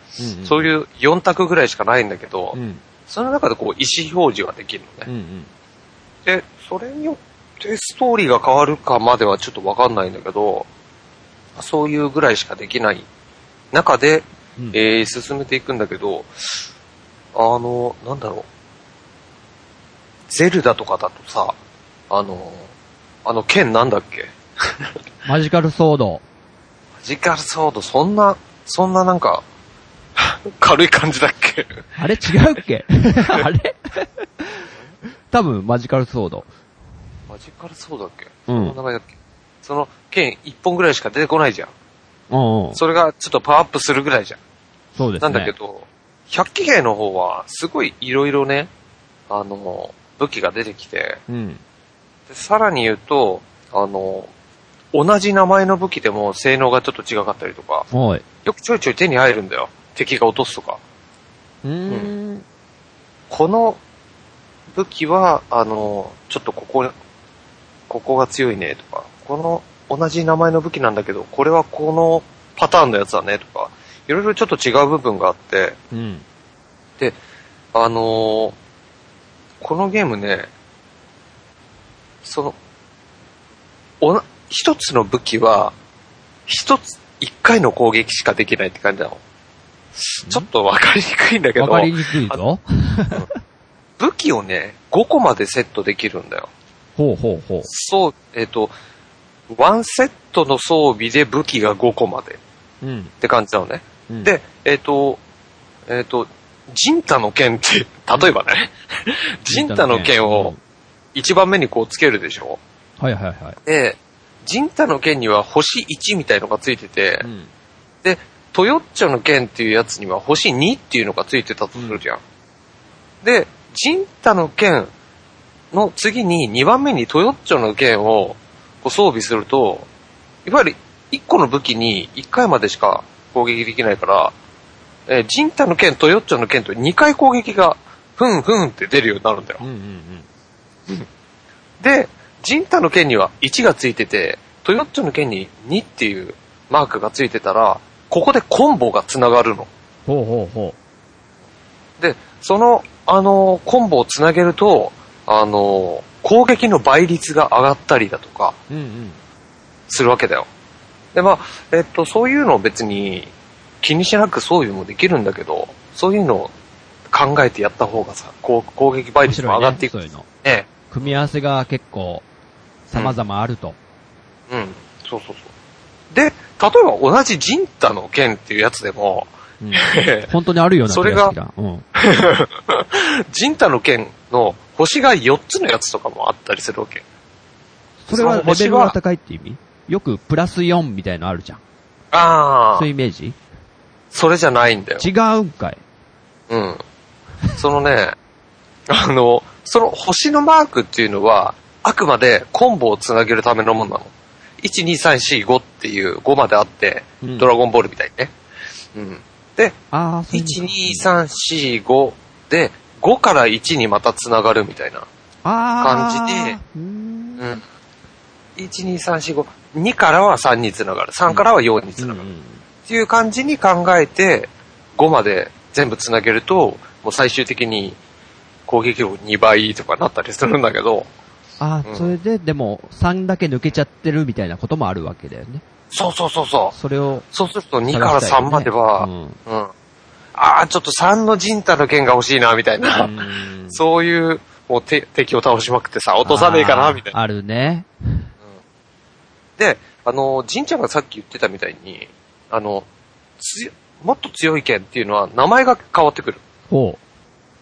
そうういう4択ぐらいしかないんだけど、ん。うん。その中でこう意思表示ができるのね。うんうん。で、それによってストーリーが変わるかまではちょっとわかんないんだけど、そういうぐらいしかできない中で、うんえー進めていくんだけど、あの、なんだろう。ゼルダとかだとさ、あの、あの剣なんだっけ？マジカルソード。マジカルソード、そんな、そんななんか、軽い感じだっけ？あれ？違うっけ？あれ？多分、マジカルソード。マジカルソードだっけ？うんその名前だっけ？その剣一本ぐらいしか出てこないじゃん。うんうん。それがちょっとパワーアップするぐらいじゃん。そうですね。なんだけど、百鬼兵の方は、すごいいろいろね、あの、武器が出てきて、うん。でさらに言うと、あの、同じ名前の武器でも性能がちょっと違かったりとか、はい。よくちょいちょい手に入るんだよ。敵が落とすとか。うーん。この武器は、あの、ちょっとここ、ここが強いねとか、この同じ名前の武器なんだけど、これはこのパターンのやつだねとか、いろいろちょっと違う部分があって、うん。あのーこのゲームね、その、おな、一つの武器は、一つ、一回の攻撃しかできないって感じなの。ちょっとわかりにくいんだけど、わかりにくいぞ。武器をね、5個までセットできるんだよ。ほうほうほう。そう、えっ、と、ワンセットの装備で武器が5個までっうん。て感じなのね。うん、で、えっ、と、えっ、と、ジンタの剣って、例えばね、ジンタの剣を1番目にこうつけるでしょはいはいはい。で、ジンタの剣には星1みたいのがついてて、うん。で、トヨッチョの剣っていうやつには星2っていうのがついてたとするじゃん。で、ジンタの剣の次に2番目にトヨッチョの剣をこう装備すると、いわゆる1個の武器に1回までしか攻撃できないから、えージンタの剣、トヨッチョの剣と2回攻撃がふんふんって出るようになるんだようん。うんで、ジンタの剣には1がついてて、トヨッチョの剣に2っていうマークがついてたら、ここでコンボが繋がるの。ほうほうほで、その、あの、コンボを繋げると、あの、攻撃の倍率が上がったりだとか。するわけだよ。で、まあ、えっと、そういうのを別に気にしなく装備もできるんだけど、そういうのを考えてやった方がさ、こう攻撃倍率も上がっていく。ねそういうの。ね。組み合わせが結構、様々あると。うん。そうそうそう。で、例えば同じジンタの剣っていうやつでも、うん 本当にあるような気がしてきた。うん。ジンタの剣の星が4つのやつとかもあったりするわけ。それはレベルが高いって意味？よくプラス4みたいのあるじゃん。ああそういうイメージ？それじゃないんだよ。違うんかい。うん。そのね、あの、その星のマークっていうのは、あくまでコンボをつなげるためのものなの。1、2、3、4、5っていう5まであって、うんドラゴンボールみたいにね。うん。で、ああ、そういう1、こと2、3、4、5で、5から1にまたつながるみたいな。感じでうーんうん。1、2、3、4、5。2からは3につながる。3からは4につながる。っていう感じに考えて、5まで全部つなげると、もう最終的に攻撃力2倍とかなったりするんだけど、ああ、うんそれで、でも、3だけ抜けちゃってるみたいなこともあるわけだよね。そうそうそうそう。それをそうすると2から3までは、うんうん。ああ、ちょっと3のジンタの剣が欲しいな、みたいな。うん そういう、もう手敵を倒しまくってさ、落とさねえかな、みたいな。あるね。で、あの、ジンちゃんがさっき言ってたみたいに、あの、つもっと強い剣っていうのは名前が変わってくる。ほ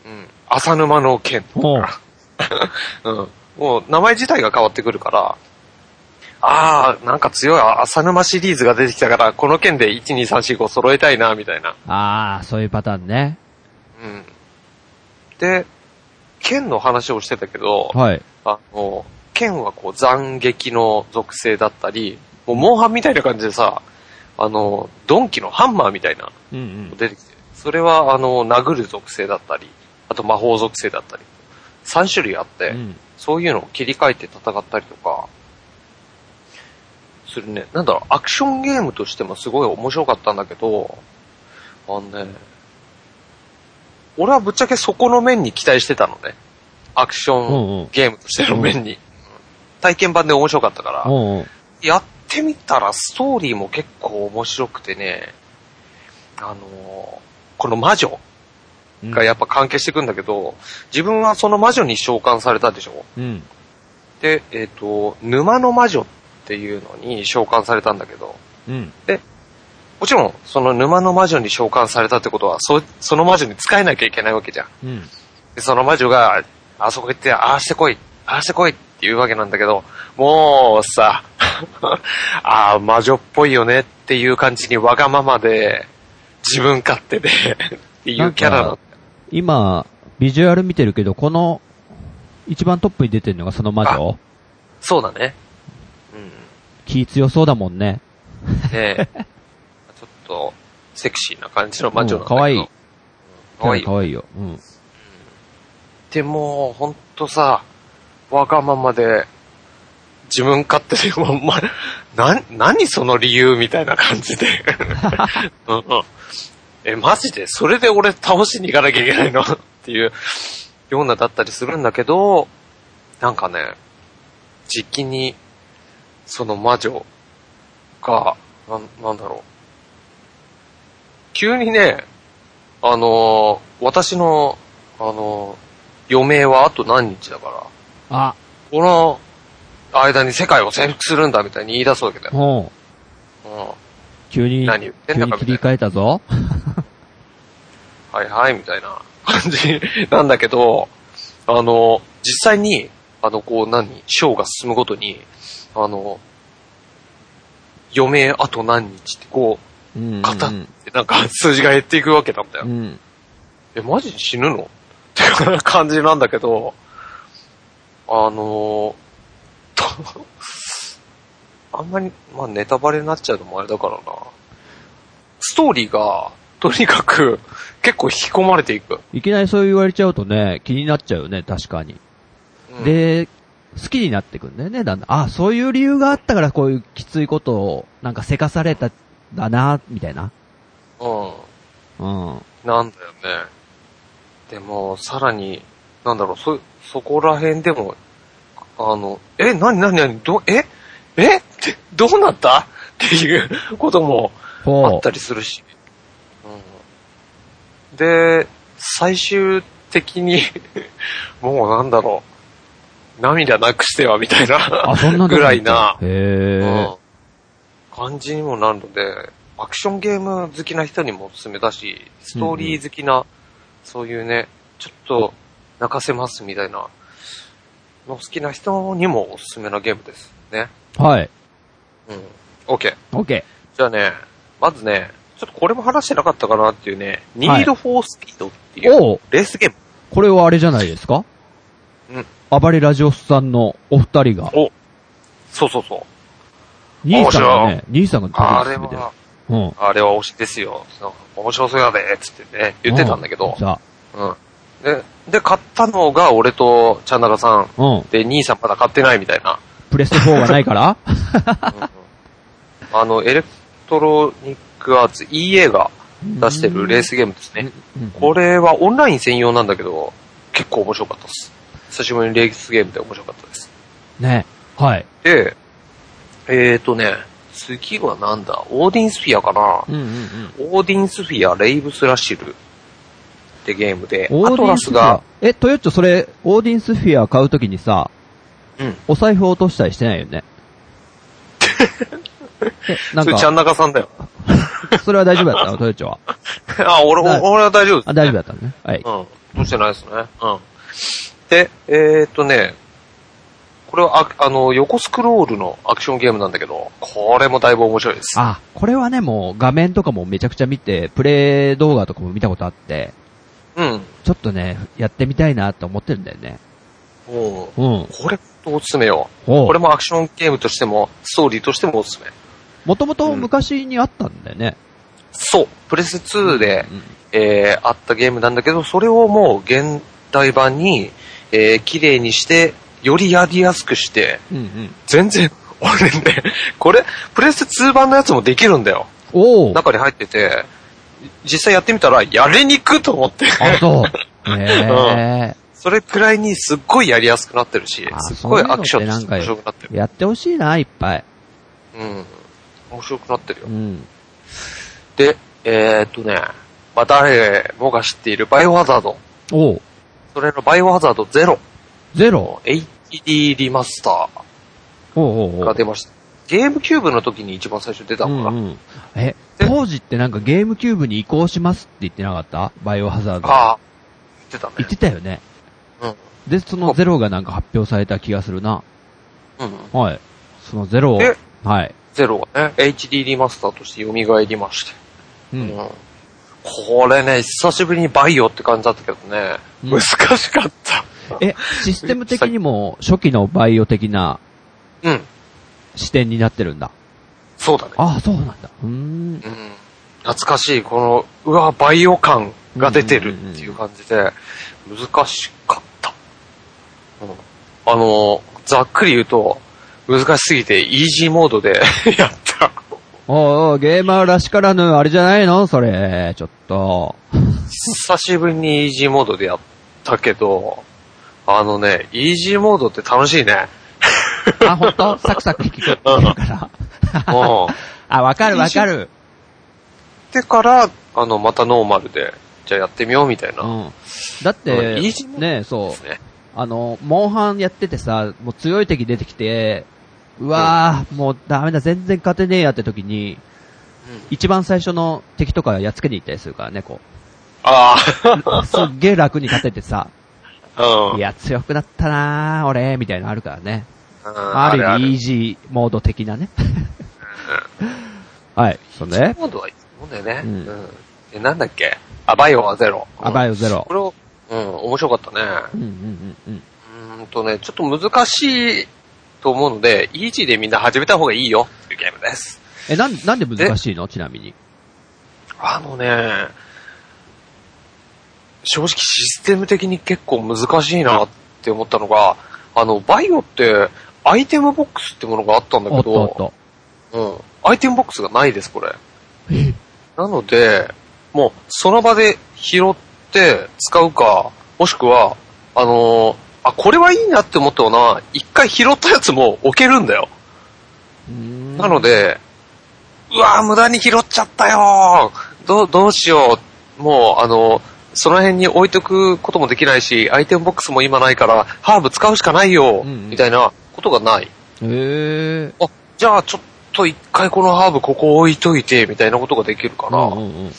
うん。浅沼の剣とほうか。うん。もう名前自体が変わってくるから、ああ、なんか強い浅沼シリーズが出てきたから、この剣で1、2、3、4、5揃えたいな、みたいな。う。ああ、そういうパターンね。うん。で、剣の話をしてたけど、はい。あの、剣はこう斬撃の属性だったり、もうモンハンみたいな感じでさ、あの、ドンキのハンマーみたいなうんうんの。出てきて、それはあの、殴る属性だったり、あと魔法属性だったり、3種類あって、うんそういうのを切り替えて戦ったりとか、するね。なんだろう、アクションゲームとしてもすごい面白かったんだけど、あのね、俺はぶっちゃけそこの面に期待してたのね。アクショうんうんンゲームとしての面に。うん体験版で面白かったから、おうおうやってみたらストーリーも結構面白くてね、あのーこの魔女うんがやっぱ関係してくんだけど、自分はその魔女に召喚されたでしょ？うん。で、えっ、と、沼の魔女っていうのに召喚されたんだけど、うん。もちろん、その沼の魔女に召喚されたってことは、そ、その魔女に使えなきゃいけないわけじゃん。うん。で、その魔女が、あそこ行って、ああしてこい、ああしてこいっていうわけなんだけど、もうさ、ああ、魔女っぽいよねっていう感じにわがままで、自分勝手で、っていうキャラななんんか今、ビジュアル見てるけど、この、一番トップに出てるのがその魔女そうだね。うん。気強そうだもんね。ねえ。ちょっと、セクシーな感じの魔女なんだけど。うん可愛いうん。可愛いか。わいいよ。うん。でも、ほんとさ、わがままで、自分勝手で、もうま、な、何その理由みたいな感じで。え、マジで？それで俺倒しに行かなきゃいけないの？っていうようなだったりするんだけど、なんかね、時期に、その魔女が、なん、なんだろう。急にね、あのー私の、あのー余命はあと何日だから、あ、この間に世界を征服するんだみたいに言い出すわけだよ。もう、うん。急に、何言ってんだかみたいな急に切り替えたぞ。はいはい、みたいな感じ なんだけど、あの、実際に、あの、こう、何、ショーが進むごとに、あの、余命あと何日って、こうんうんうん。う、肩ってなんか 数字が減っていくわけなんだよ。うん。え、マジで死ぬの？っていう感じなんだけど、あのと、あんまり、まあネタバレになっちゃうのもあれだからな。ストーリーが、とにかく、結構引き込まれていく。いきなりそう言われちゃうとね、気になっちゃうよね、確かに。うん、で、好きになってくんだよね、だんだん。あ、そういう理由があったからこういうきついことを、なんかせかされたんだな、みたいな。うん。うん。なんだよね。でも、さらに、なんだろう、そ、そこら辺でも、あの、え、なになになにど、ええどうなった？っっていうこともあほったりするし。うん、で、最終的に、もうなんだろう、涙なくしてはみたいなぐらいな、へうえ。ん感じにもなるので、アクションゲーム好きな人にもおすすめだし、ストーリー好きな、そういうね、ちょっと泣かせますみたいなの好きな人にもおすすめなゲームですね。はい。うん。OK。オッケじゃあね、まずね、ちょっとこれも話してなかったかなっていうね、Need for Speed っていうおうレースゲーム。これはあれじゃないですか？うん。暴れラジオスさんのお二人が、おそうそうそう。兄さんがね、兄さんがあれ。は、うん。あれは推しですよ。面白そうやで、つってね、言ってたんだけど。さうん。で、で、買ったのが俺とチャンナカさん。あ、うん。で、兄さんまだ買ってないみたいな。プレステ4がないから？あの、エレクトロニックアーツ EA が出してるレースゲームですね。うん。これはオンライン専用なんだけど、結構面白かったです。久しぶりにレースゲームで面白かったです。ね。はい。で、えーとね、次はなんだ？オーディンスフィアかな、うんうんうん。オーディンスフィアレイブスラシルってゲームで、オーデアトィンスフィア？ラスが、。え、トヨッチョそれ、オーディンスフィア買うときにさ、うん。お財布落としたりしてないよね。え、なんそれちゃんか、なかさんだよ。それは大丈夫だったの？トヨッチョは。あ、俺、はい俺は大丈夫です、あ、大丈夫だったのね。はい。うん。どうしてないですね。うん。で、えーっとね、これはあ、あの、横スクロールのアクションゲームなんだけど、これもだいぶ面白いです。あ、これはね、もう画面とかもめちゃくちゃ見て、プレイ動画とかも見たことあって、うん。ちょっとね、やってみたいなと思ってるんだよね。もう、うん。これ、おすすめよ。おこれもアクションゲームとしても、ストーリーとしてもおすすめ。もともと昔にあったんだよね。そう。プレス2で、うんえー、あったゲームなんだけど、それをもう現代版に、えー、綺麗にして、よりやりやすくして、うんうん。全然、俺ね、これ、プレス2版のやつもできるんだよ。おお。中に入ってて、実際やってみたら、やりにくと思って。あ、そう。へえ。それくらいにすっごいやりやすくなってるしあ、すっごいアクションとして面白くなってる。やってほしいな、いっぱい。うん。面白くなってるよう。ん。で、えー、っとね、まあ、誰もが知っているバイオハザード。おうそれのバイオハザードゼロゼロ？HD リマスターが出ました。ゲームキューブの時に一番最初出たのかな。うんうん。え、で当時ってなんかゲームキューブに移行しますって言ってなかった？バイオハザード。ああ、言ってたね。言ってたよね。うん。で、そのゼロがなんか発表された気がするな。うん。はい。そのゼロを。ではい。ゼロがね、HD リマスターとして蘇りまして。う。うんん。これね、久しぶりにバイオって感じだったけどね、うん難しかった。え、システム的にも初期のバイオ的なうん。視点になってるんだ。そうだね。ああ、そうなんだ。うーん。うん。懐かしい、この、うわ、バイオ感が出てるっていう感じで、難しかった。うん。あの、ざっくり言うと、難しすぎて、イージーモードで やった。おいおい、ゲーマーらしからぬ、あれじゃないの？それ、ちょっと。久しぶりにイージーモードでやったけど、あのね、イージーモードって楽しいね。あ、ほんと？サクサク引き込んでるから。うん。あ、わかるわかる。でから、あの、またノーマルで、じゃあやってみようみたいな。うん。だってねそう。あの、モンハンやっててさ、もう強い敵出てきて、うわー、もうダメだ、全然勝てねえやって時に、一番最初の敵とかやっつけに行ったりするからね、こあう。すっげえ楽に勝ててさ、あ。うん。いや、強くなったなー、俺、みたいなのあるからね。うんある意味、イージーモード的なね。はい、そんで、モードはいいもんだよね。ううんん。え、なんだっけ？あ、バイオはゼロ。アバイオゼロこ。れを、うん、面白かったね。うんうんうんうん。うーんとね、ちょっと難しいと思うので、イージーでみんな始めた方がいいよっていうゲームです。え、なん、なんで難しいの？ちなみに。あのね、正直システム的に結構難しいなって思ったのが、あの、バイオって、アイテムボックスってものがあったんだおけど。うん。アイテムボックスがないです、これ。え？なので、もう、その場で拾って使うか、もしくは、あのーあ、これはいいなって思ったのは、一回拾ったやつも置けるんだよ。なの、で、うわ無駄に拾っちゃったよどう、どうしよう。もう、あの、その辺に置いとくこともできないし、アイテムボックスも今ないから、ハーブ使うしかないよ、うんうんみたいなことがない。へえ。あ、じゃあちょっと一回このハーブここ置いといて、みたいなことができるから、うんうんうん。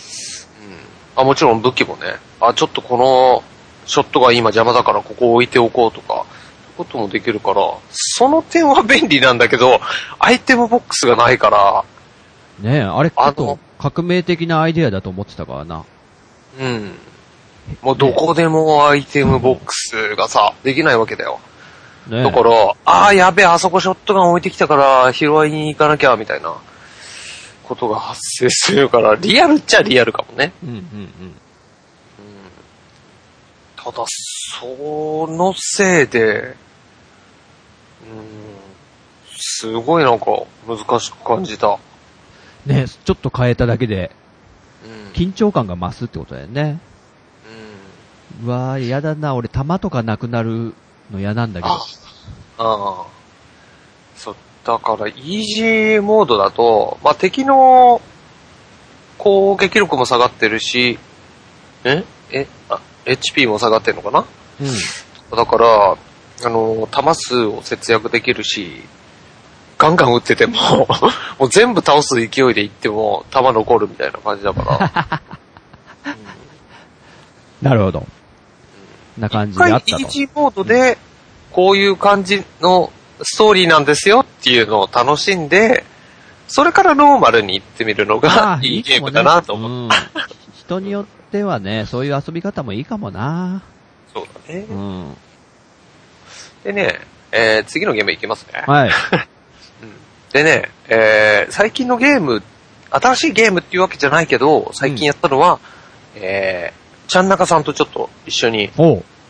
あ、もちろん武器もね、あ、ちょっとこのショットが今邪魔だからここ置いておこうとか、こともできるから、その点は便利なんだけど、アイテムボックスがないから、ねえ、あれ、あと革命的なアイデアだと思ってたからな。うん。もうどこでもアイテムボックスがさ、できないわけだよ。ねえ。だから、ああ、やべえ、あそこショットガン置いてきたから、拾いに行かなきゃ、みたいな、ことが発生するから、リアルっちゃリアルかもね。うんうんうん。ただ、そのせいで、うん、すごいなんか難しく感じた。ねえ、ちょっと変えただけで、うん。緊張感が増すってことだよね。うわー、嫌だな。俺、弾とかなくなるの嫌なんだけど。あああ。そう、だから、イージーモードだと、まあ、敵の攻撃力も下がってるし、え？え？あ、HP も下がってるのかな？うん。だから、あの、弾数を節約できるし、ガンガン撃ってても、もう全部倒す勢いでいっても、弾残るみたいな感じだから。なるほど。な感じであったと。ージーモードで、こういう感じのストーリーなんですよっていうのを楽しんで、それからノーマルに行ってみるのあがあいいゲームだなと思う。うん。人によってはね、そういう遊び方もいいかもな。そうだねう。ん。でね、えー、次のゲームいきますね。はい。でね、えー、最近のゲーム、新しいゲームっていうわけじゃないけど、最近やったのは、えー、ちゃんなかさんとちょっと一緒に。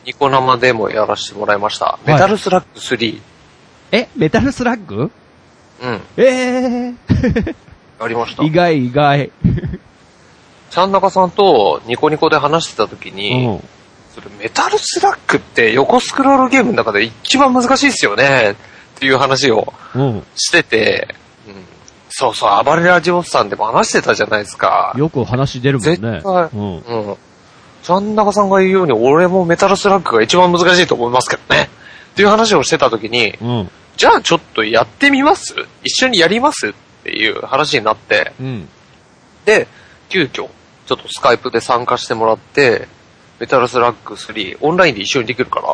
ニコ生でもやらせてもらいました。いメタルスラッグ3。え、メタルスラッグ？うん、ええー。やりました。意外意外。ちゃんなかさんとニコニコで話してた時うに、ん。それメタルスラッグって横スクロールゲームの中で一番難しいですよねっていう話をうん。してて、うん、そうそう、暴れラジオさんでも話してたじゃないですか。よく話出るもんね。絶対うん。うん。ちゃんなかさんが言うように、俺もメタルスラッグが一番難しいと思いますけどね。っていう話をしてた時に、うん。じゃあちょっとやってみます？一緒にやります？っていう話になって、うん。で、急遽、ちょっとスカイプで参加してもらって、メタルスラッグ3、オンラインで一緒にできるから、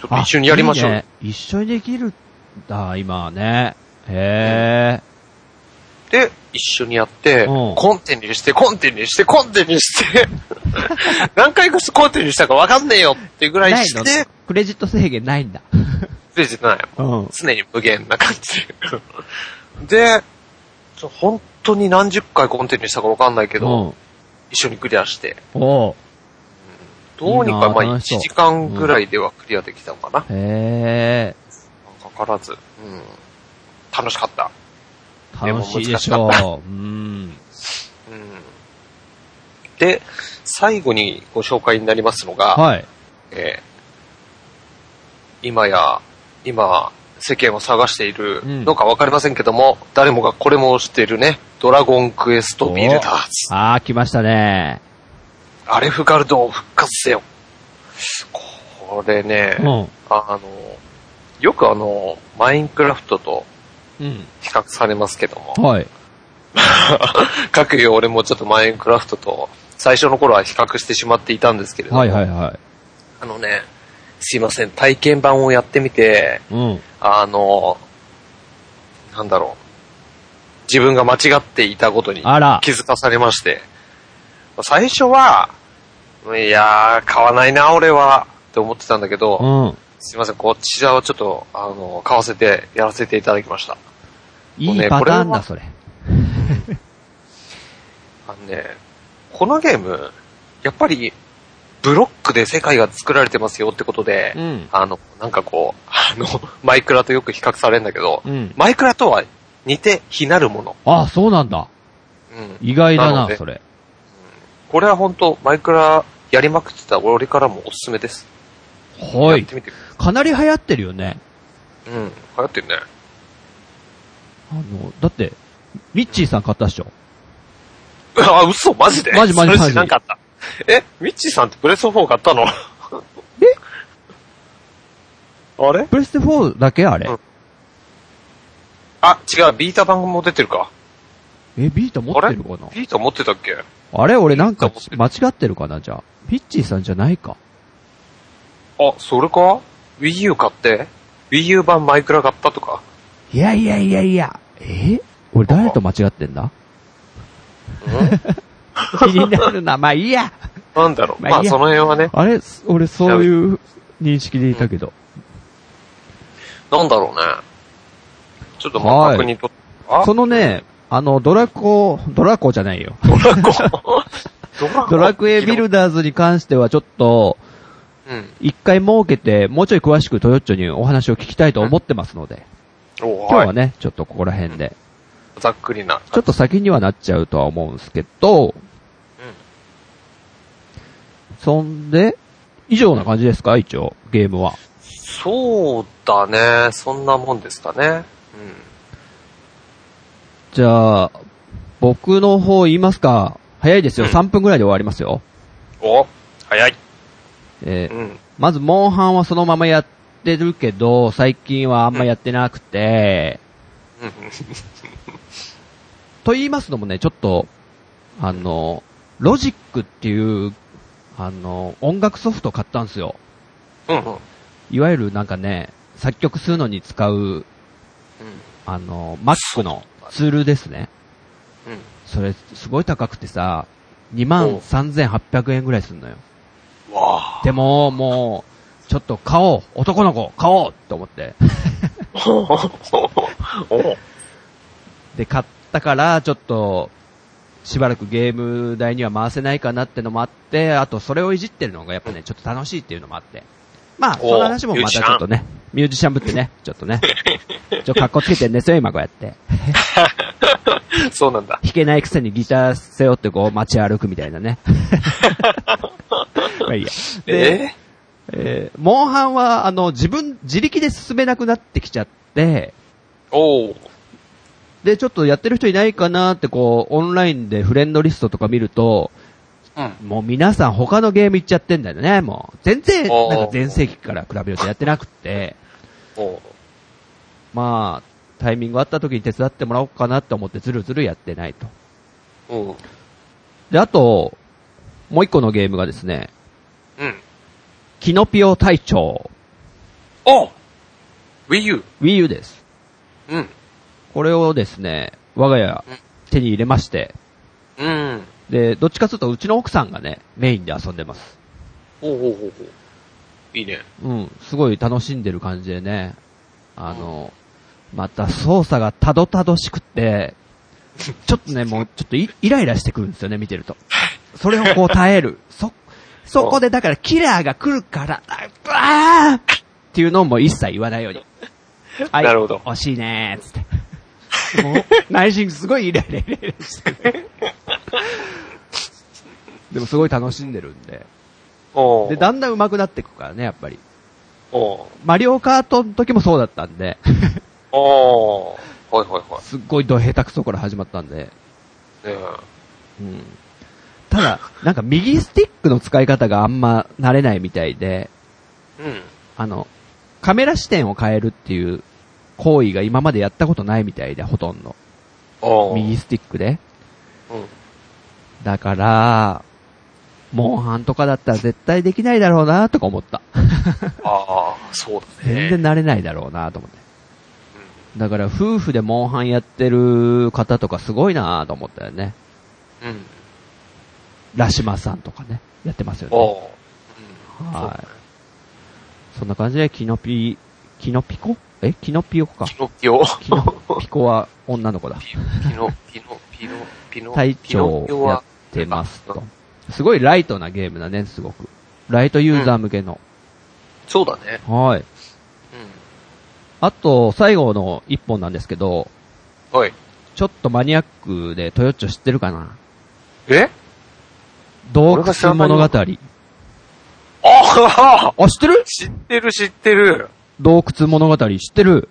ちょっと一緒にやりましょう。いいね、一緒にできるんだ、今はね。へで、一緒にやって、うんコンテにして、コンテにして、コンテにして、何回かコンテにしたか分かんねえよっていうぐー。らいして、クレジット制限ないんだ。クレジットない。うん。常に無限な感じで。本当に何十回コンテにしたか分かんないけど、うん。一緒にクリアして、どうにかまあ1いいな楽しそう時間ぐらいではクリアできたのかな。へかからず、うん。楽しかった。ー。楽しいでしょう。うん。うん。で、最後にご紹介になりますのが、はい。えー今や、今、世間を探しているのかわかりませんけども、誰もがこれも知っているね、ドラゴンクエストビルダーズ。あー、来ましたね。アレフガルドを復活せよ。これね、うん。あの、よくあの、マインクラフトとうん。比較されますけども、はい。各よ俺もちょっとマインクラフトと最初の頃は比較してしまっていたんですけれども、はいはいはい。あのね、すいません、体験版をやってみて、うん。あの、なんだろう、自分が間違っていたことにあら。気づかされまして、最初は、いやー、買わないな、俺は、って思ってたんだけど、うん。すいません、こちらをちょっと、あの、買わせて、やらせていただきました。いいパターンだ、それ。あのね、このゲーム、やっぱり、ブロックで世界が作られてますよってことで、うん。あの、なんかこう、あの、マイクラとよく比較されるんだけど、うん。マイクラとは似て非なるもの。あ、そうなんだ。うん。意外だな、なそれ。これは本当マイクラやりまくってた俺からもおすすめです。はい。かなり流行ってるよね。うん。流行ってるね。あの、だって、ミッチーさん買ったっしょ？あ、嘘マジで？マジマジマジそれ知らんかった。え、ミッチーさんってプレステ4買ったの？あれ？プレステ4だけあれ、うんあ、違う、ビータ版も出てるか。え、ビータ持ってるかな？ビータ持ってたっけ？あれ？俺なんか間違ってるかな？じゃあ。ミッチーさんじゃないか。あ、それか ?Wii U 買って、Wii U 版マイクラ買ったとか？いやいやいやいや。え？俺誰と間違ってんだ？気になるな。まあいいや。なんだろう。まあまあその辺はね、あれ？俺そういう認識でいたけど。なんだろうね。ちょっとまあはい確認と、あ？そのね、あの、ドラコ、ドラコじゃないよ。ドラコ？ドラクエビルダーズに関してはちょっと、うん。一回設けて、もうちょい詳しくトヨッチョにお話を聞きたいと思ってますので、お今日はね、ちょっとここら辺で、ざっくりな。ちょっと先にはなっちゃうとは思うんですけど、そんで、以上な感じですか？一応、ゲームは。そうだね。そんなもんですかね。じゃあ、僕の方言いますか？早いですよ。うん3分ぐらいで終わりますよ。うん。お早い。えーうん。まず、モンハンはそのままやってるけど、最近はあんまやってなくて、うんと言いますのもね、ちょっと、あの、ロジックっていう、あの、音楽ソフト買ったんですよ。うん。うん。いわゆるなんかね、作曲するのに使う、うん。あの、Mac のツールですね。うん。それ、すごい高くてさ、2万おう3800円ぐらいすんのよ。でも、もう、ちょっと買おう男の子買おうと思って。おで、買ったから、ちょっと、しばらくゲーム台には回せないかなってのもあって、あとそれをいじってるのがやっぱね、ちょっと楽しいっていうのもあって。まあ、その話もまたちょっとね、ミュージシャンぶってね、ちょっとね。ちょ、格好つけてんですよ、今こうやって。そうなんだ。弾けないくせにギター背負ってこう街歩くみたいなね。まあいいや。で、ええーモンハンは、あの、自分、自力で進めなくなってきちゃって、おう。で、ちょっとやってる人いないかなってこう、オンラインでフレンドリストとか見ると、うん。もう皆さん他のゲーム行っちゃってんだよね、もう。全然、なんか前世紀から比べるとやってなくって。まあ、タイミングあった時に手伝ってもらおうかなって思ってずるずるやってないと。うん。で、あと、もう一個のゲームがですね、うん。キノピオ隊長、お !Wii U。Wii U です。うん。これをですね、我が家うん手に入れまして、うん。で、どっちかというとうちの奥さんがね、メインで遊んでます。おうおうおうおういいね。うん、すごい楽しんでる感じでね、あの、また操作がたどたどしくって、ちょっとね、もうちょっとイイライラしてくるんですよね、見てると。それをこう耐える。そ、そこでだからキラーが来るから、ああーっていうのも一切言わないように。は いなるほど惜しいねーつって。もう、内心すごいイライライライラしてる。でもすごい楽しんでるんで。おうで、だんだん上手くなっていくからね、やっぱり。おうマリオカートの時もそうだったんで、おうはいはいはすっごいど下手くそから始まったんで、い。ねえうん。ただ、なんか右スティックの使い方があんま慣れないみたいで、うん。あの、カメラ視点を変えるっていう行為が今までやったことないみたいで、ほとんど。右スティックで。うん。だから、モンハンとかだったら絶対できないだろうなとか思った。ああ、そうだね。全然慣れないだろうなと思って。だから夫婦でモンハンやってる方とかすごいなと思ったよね。うん。うん。ラシマさんとかね、やってますよね。はい。そんな感じで、キノピ、キノピコ？え？キノピオか。キノピオ。キノピコは女の子だ。ピノ、ピノ、ピノ、ピノ、隊長やってますと。すごいライトなゲームだね、すごく。ライトユーザー向けの。そうだね。はい。あと、最後の一本なんですけど、うん。はい。ちょっとマニアックでトヨッチョ知ってるかな？え？洞窟物語。あああ、知ってる？知ってる知ってる。洞窟物語知ってる？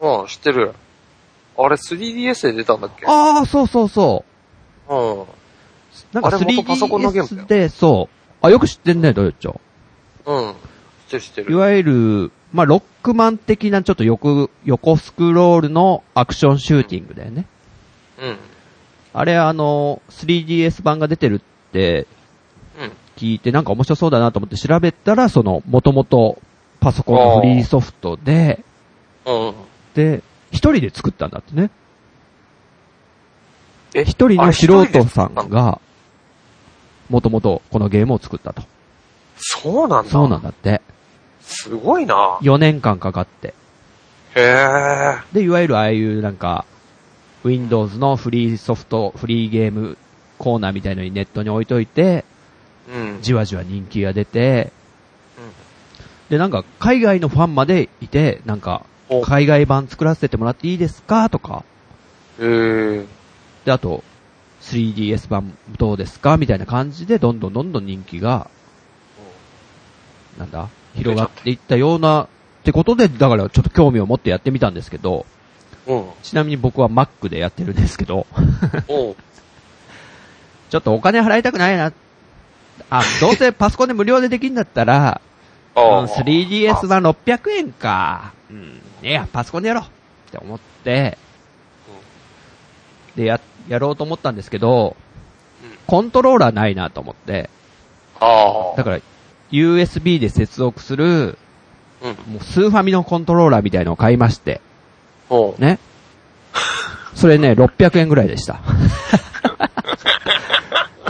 うん、知ってる。あれ 3DS で出たんだっけ？ああ、そうそうそう。うん。なんかあれ元パソコンのゲームだよ 3DS で、そう。あ、よく知ってんね、ドヨッチョ。うん。知ってる知ってる。いわゆる、まあ、ロックマン的なちょっと横、横スクロールのアクションシューティングだよね。うん。あれ、あの、3DS 版が出てる。聞いて、なんか面白そうだなと思って調べたら、その、もともとパソコンのフリーソフトで、うん。で、一人で作ったんだってね。え一人の素人さん。が、もともとこのゲームを作ったと。そうなんだ。そうなんだって。すごいな。4年間かかって。へえ。で、いわゆるああいうなんか、Windows のフリーソフト、フリーゲームコーナーみたいのにネットに置いといて、うん。じわじわ人気が出て、うんで、なんか海外のファンまでいて、なんか、お海外版作らせてもらっていいですかとか。で、あと、3DS 版どうですかみたいな感じで、どんどんどんどん人気が、なんだ広がっていったような、ってことで、だからちょっと興味を持ってやってみたんですけど、うん。ちなみに僕は Mac でやってるんですけど。ちょっとお金払いたくないな。あ、どうせパソコンで無料でできるんだったら、あうんあ。3DS 版600円か。うん。いや、パソコンでやろうって思って、で、や、やろうと思ったんですけど、うんコントローラーないなと思って。だから、USB で接続する、うん。もうスーファミのコントローラーみたいのを買いまして。ね。それね、600円ぐらいでした。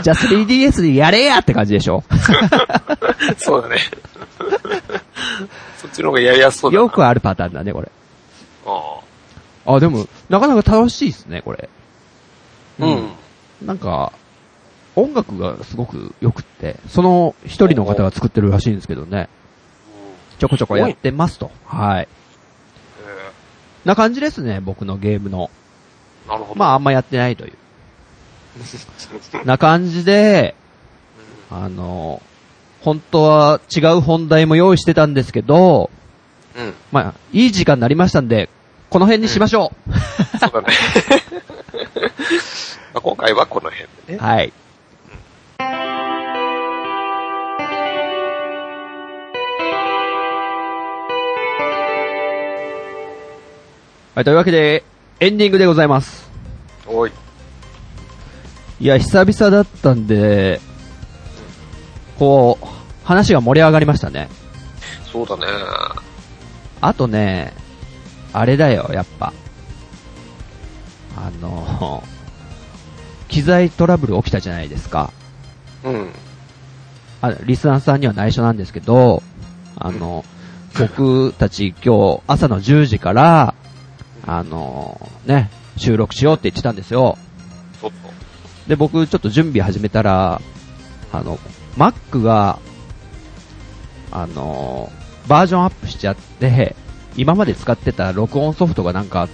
じゃあ 3DS でやれやって感じでしょ？そうだね。そっちの方がやりやすそうだな。よくあるパターンだね、これ。ああ、でも、なかなか楽しいですね、これ。あ。うん。なんか、音楽がすごく良くって、その一人の方が作ってるらしいんですけどね、ちょこちょこやってますと。はい。えな感じですね、僕のゲームの。ーなるほど。まあ、あんまやってないという。な感じで、あの、本当は違う本題も用意してたんですけど、うん。まあ、いい時間になりましたんで、この辺にしましょそうだね。まあ今回はこの辺でう。ね。はい。はい、というわけで、エンディングでございます。おい。いや、久々だったんで、こう、話が盛り上がりましたね。そうだね。あとね、あれだよ、やっぱ。あの、機材トラブル起きたじゃないですか。うん。あリスナーさんには内緒なんですけど、あの、僕たち今日朝の10時から、あの、ね、収録しようって言ってたんですよ。で、僕ちょっと準備始めたら、あの、Mac が、あの、バージョンアップしちゃって、今まで使ってた録音ソフトがなんか、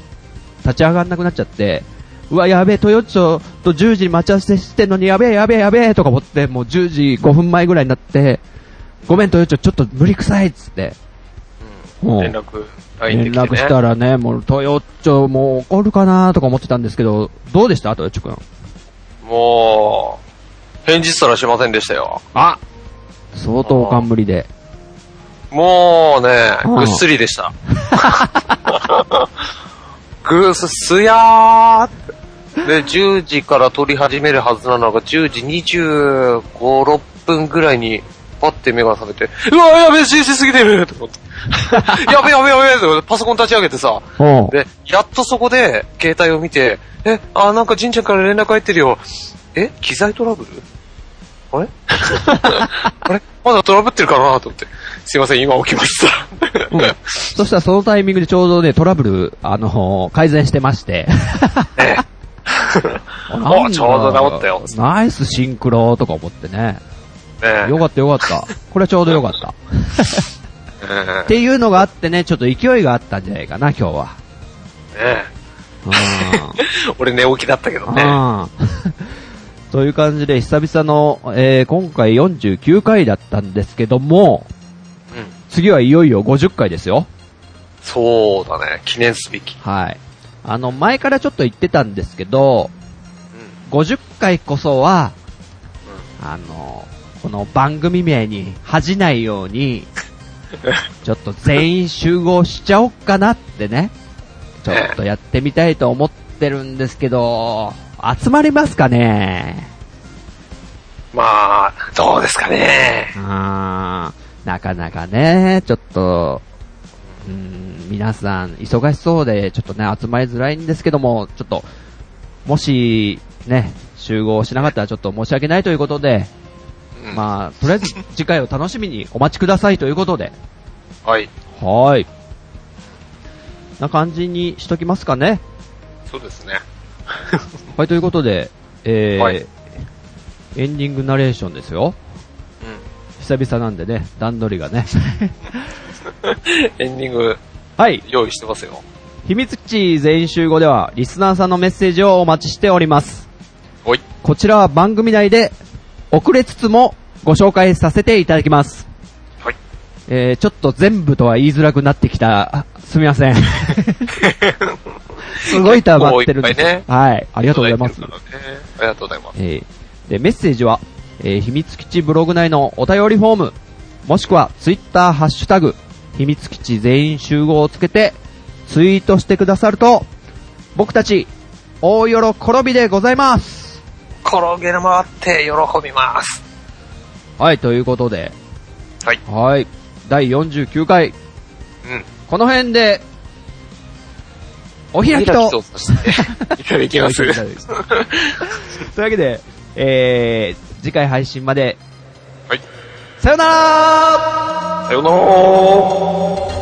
立ち上がんなくなっちゃって、うわ、やべえ、トヨッチョと10時に待ち合わせしてんのに、やべえ、やべえ、やべえ、とか思って、もう10時5分前ぐらいになって、ごめん、トヨッチョ、ちょっと無理くさいっつって、と。うん。もう連絡、で連。絡したらね、もうトヨッチョもう怒るかなとか思ってたんですけど、どうでした？トヨッチョくん。もう、返事すらしませんでしたよ。あ相当冠で。もうね、うんぐっすりでした。ぐっす、すやーってで、10時から撮り始めるはずなのが、10時25、6分ぐらいに、パッて目が覚めて、うわやべえ、ししすぎてると思って。やべえやべえやべってパソコン立ち上げてさ、で、やっとそこで、携帯を見て、え、あ、なんかじんちゃんから連絡入ってるよ。え機材トラブル？あれ？あれ？まだトラブってるかなと思って。すいません、今起きました。うん。そしたらそのタイミングでちょうどね、トラブル、あの改善してまして。ね おちょうど治ったよ。ナイスシンクロとか思ってね。ねよかったよかった。これはちょうどよかった。ねっていうのがあってね、ちょっと勢いがあったんじゃないかな、今日は。ねうん。俺寝起きだったけどね。うん。という感じで、久々の、えー、今回49回だったんですけども、うん。次はいよいよ50回ですよ。そうだね。記念すべき。はい。あの、前からちょっと言ってたんですけど、50回こそは、あの、この番組名に恥じないように、ちょっと全員集合しちゃおっかなってね、ちょっとやってみたいと思ってるんですけど、集まりますかね？まあ、どうですかね。あーなかなかね、ちょっと、うん、皆さん忙しそうで、ちょっとね、集まりづらいんですけども、ちょっと、もし、ね、集合しなかったらちょっと申し訳ないということで、うんまあ、とりあえず次回を楽しみにお待ちくださいということで、はい。はーい。な感じにしときますかね。そうですね。はい、ということで、えーはいエンディングナレーションですよ。う久々なんでね、段取りがね。ん。エンディングはい。用意してますよ。秘密基地全員集合では、リスナーさんのメッセージをお待ちしております。おい。こちらは番組内で、遅れつつもご紹介させていただきます。はい。えー、ちょっと全部とは言いづらくなってきた。あすみません。すごい溜まってるんです結構いっはい。ありがとうございますありがとうございます。えーで、メッセージは、えー秘密基地ブログ内のお便りフォーム、もしくはツイッターハッシュタグ、秘密基地全員集合をつけて、ツイートしてくださると、僕たち、大喜びでございます。転げ回って喜びます。はい、ということで、はい。はい、第49回、うん。この辺で、お開きと、開 きといただきます。というわけで、えー、次回配信まで、はい。さよならさようなら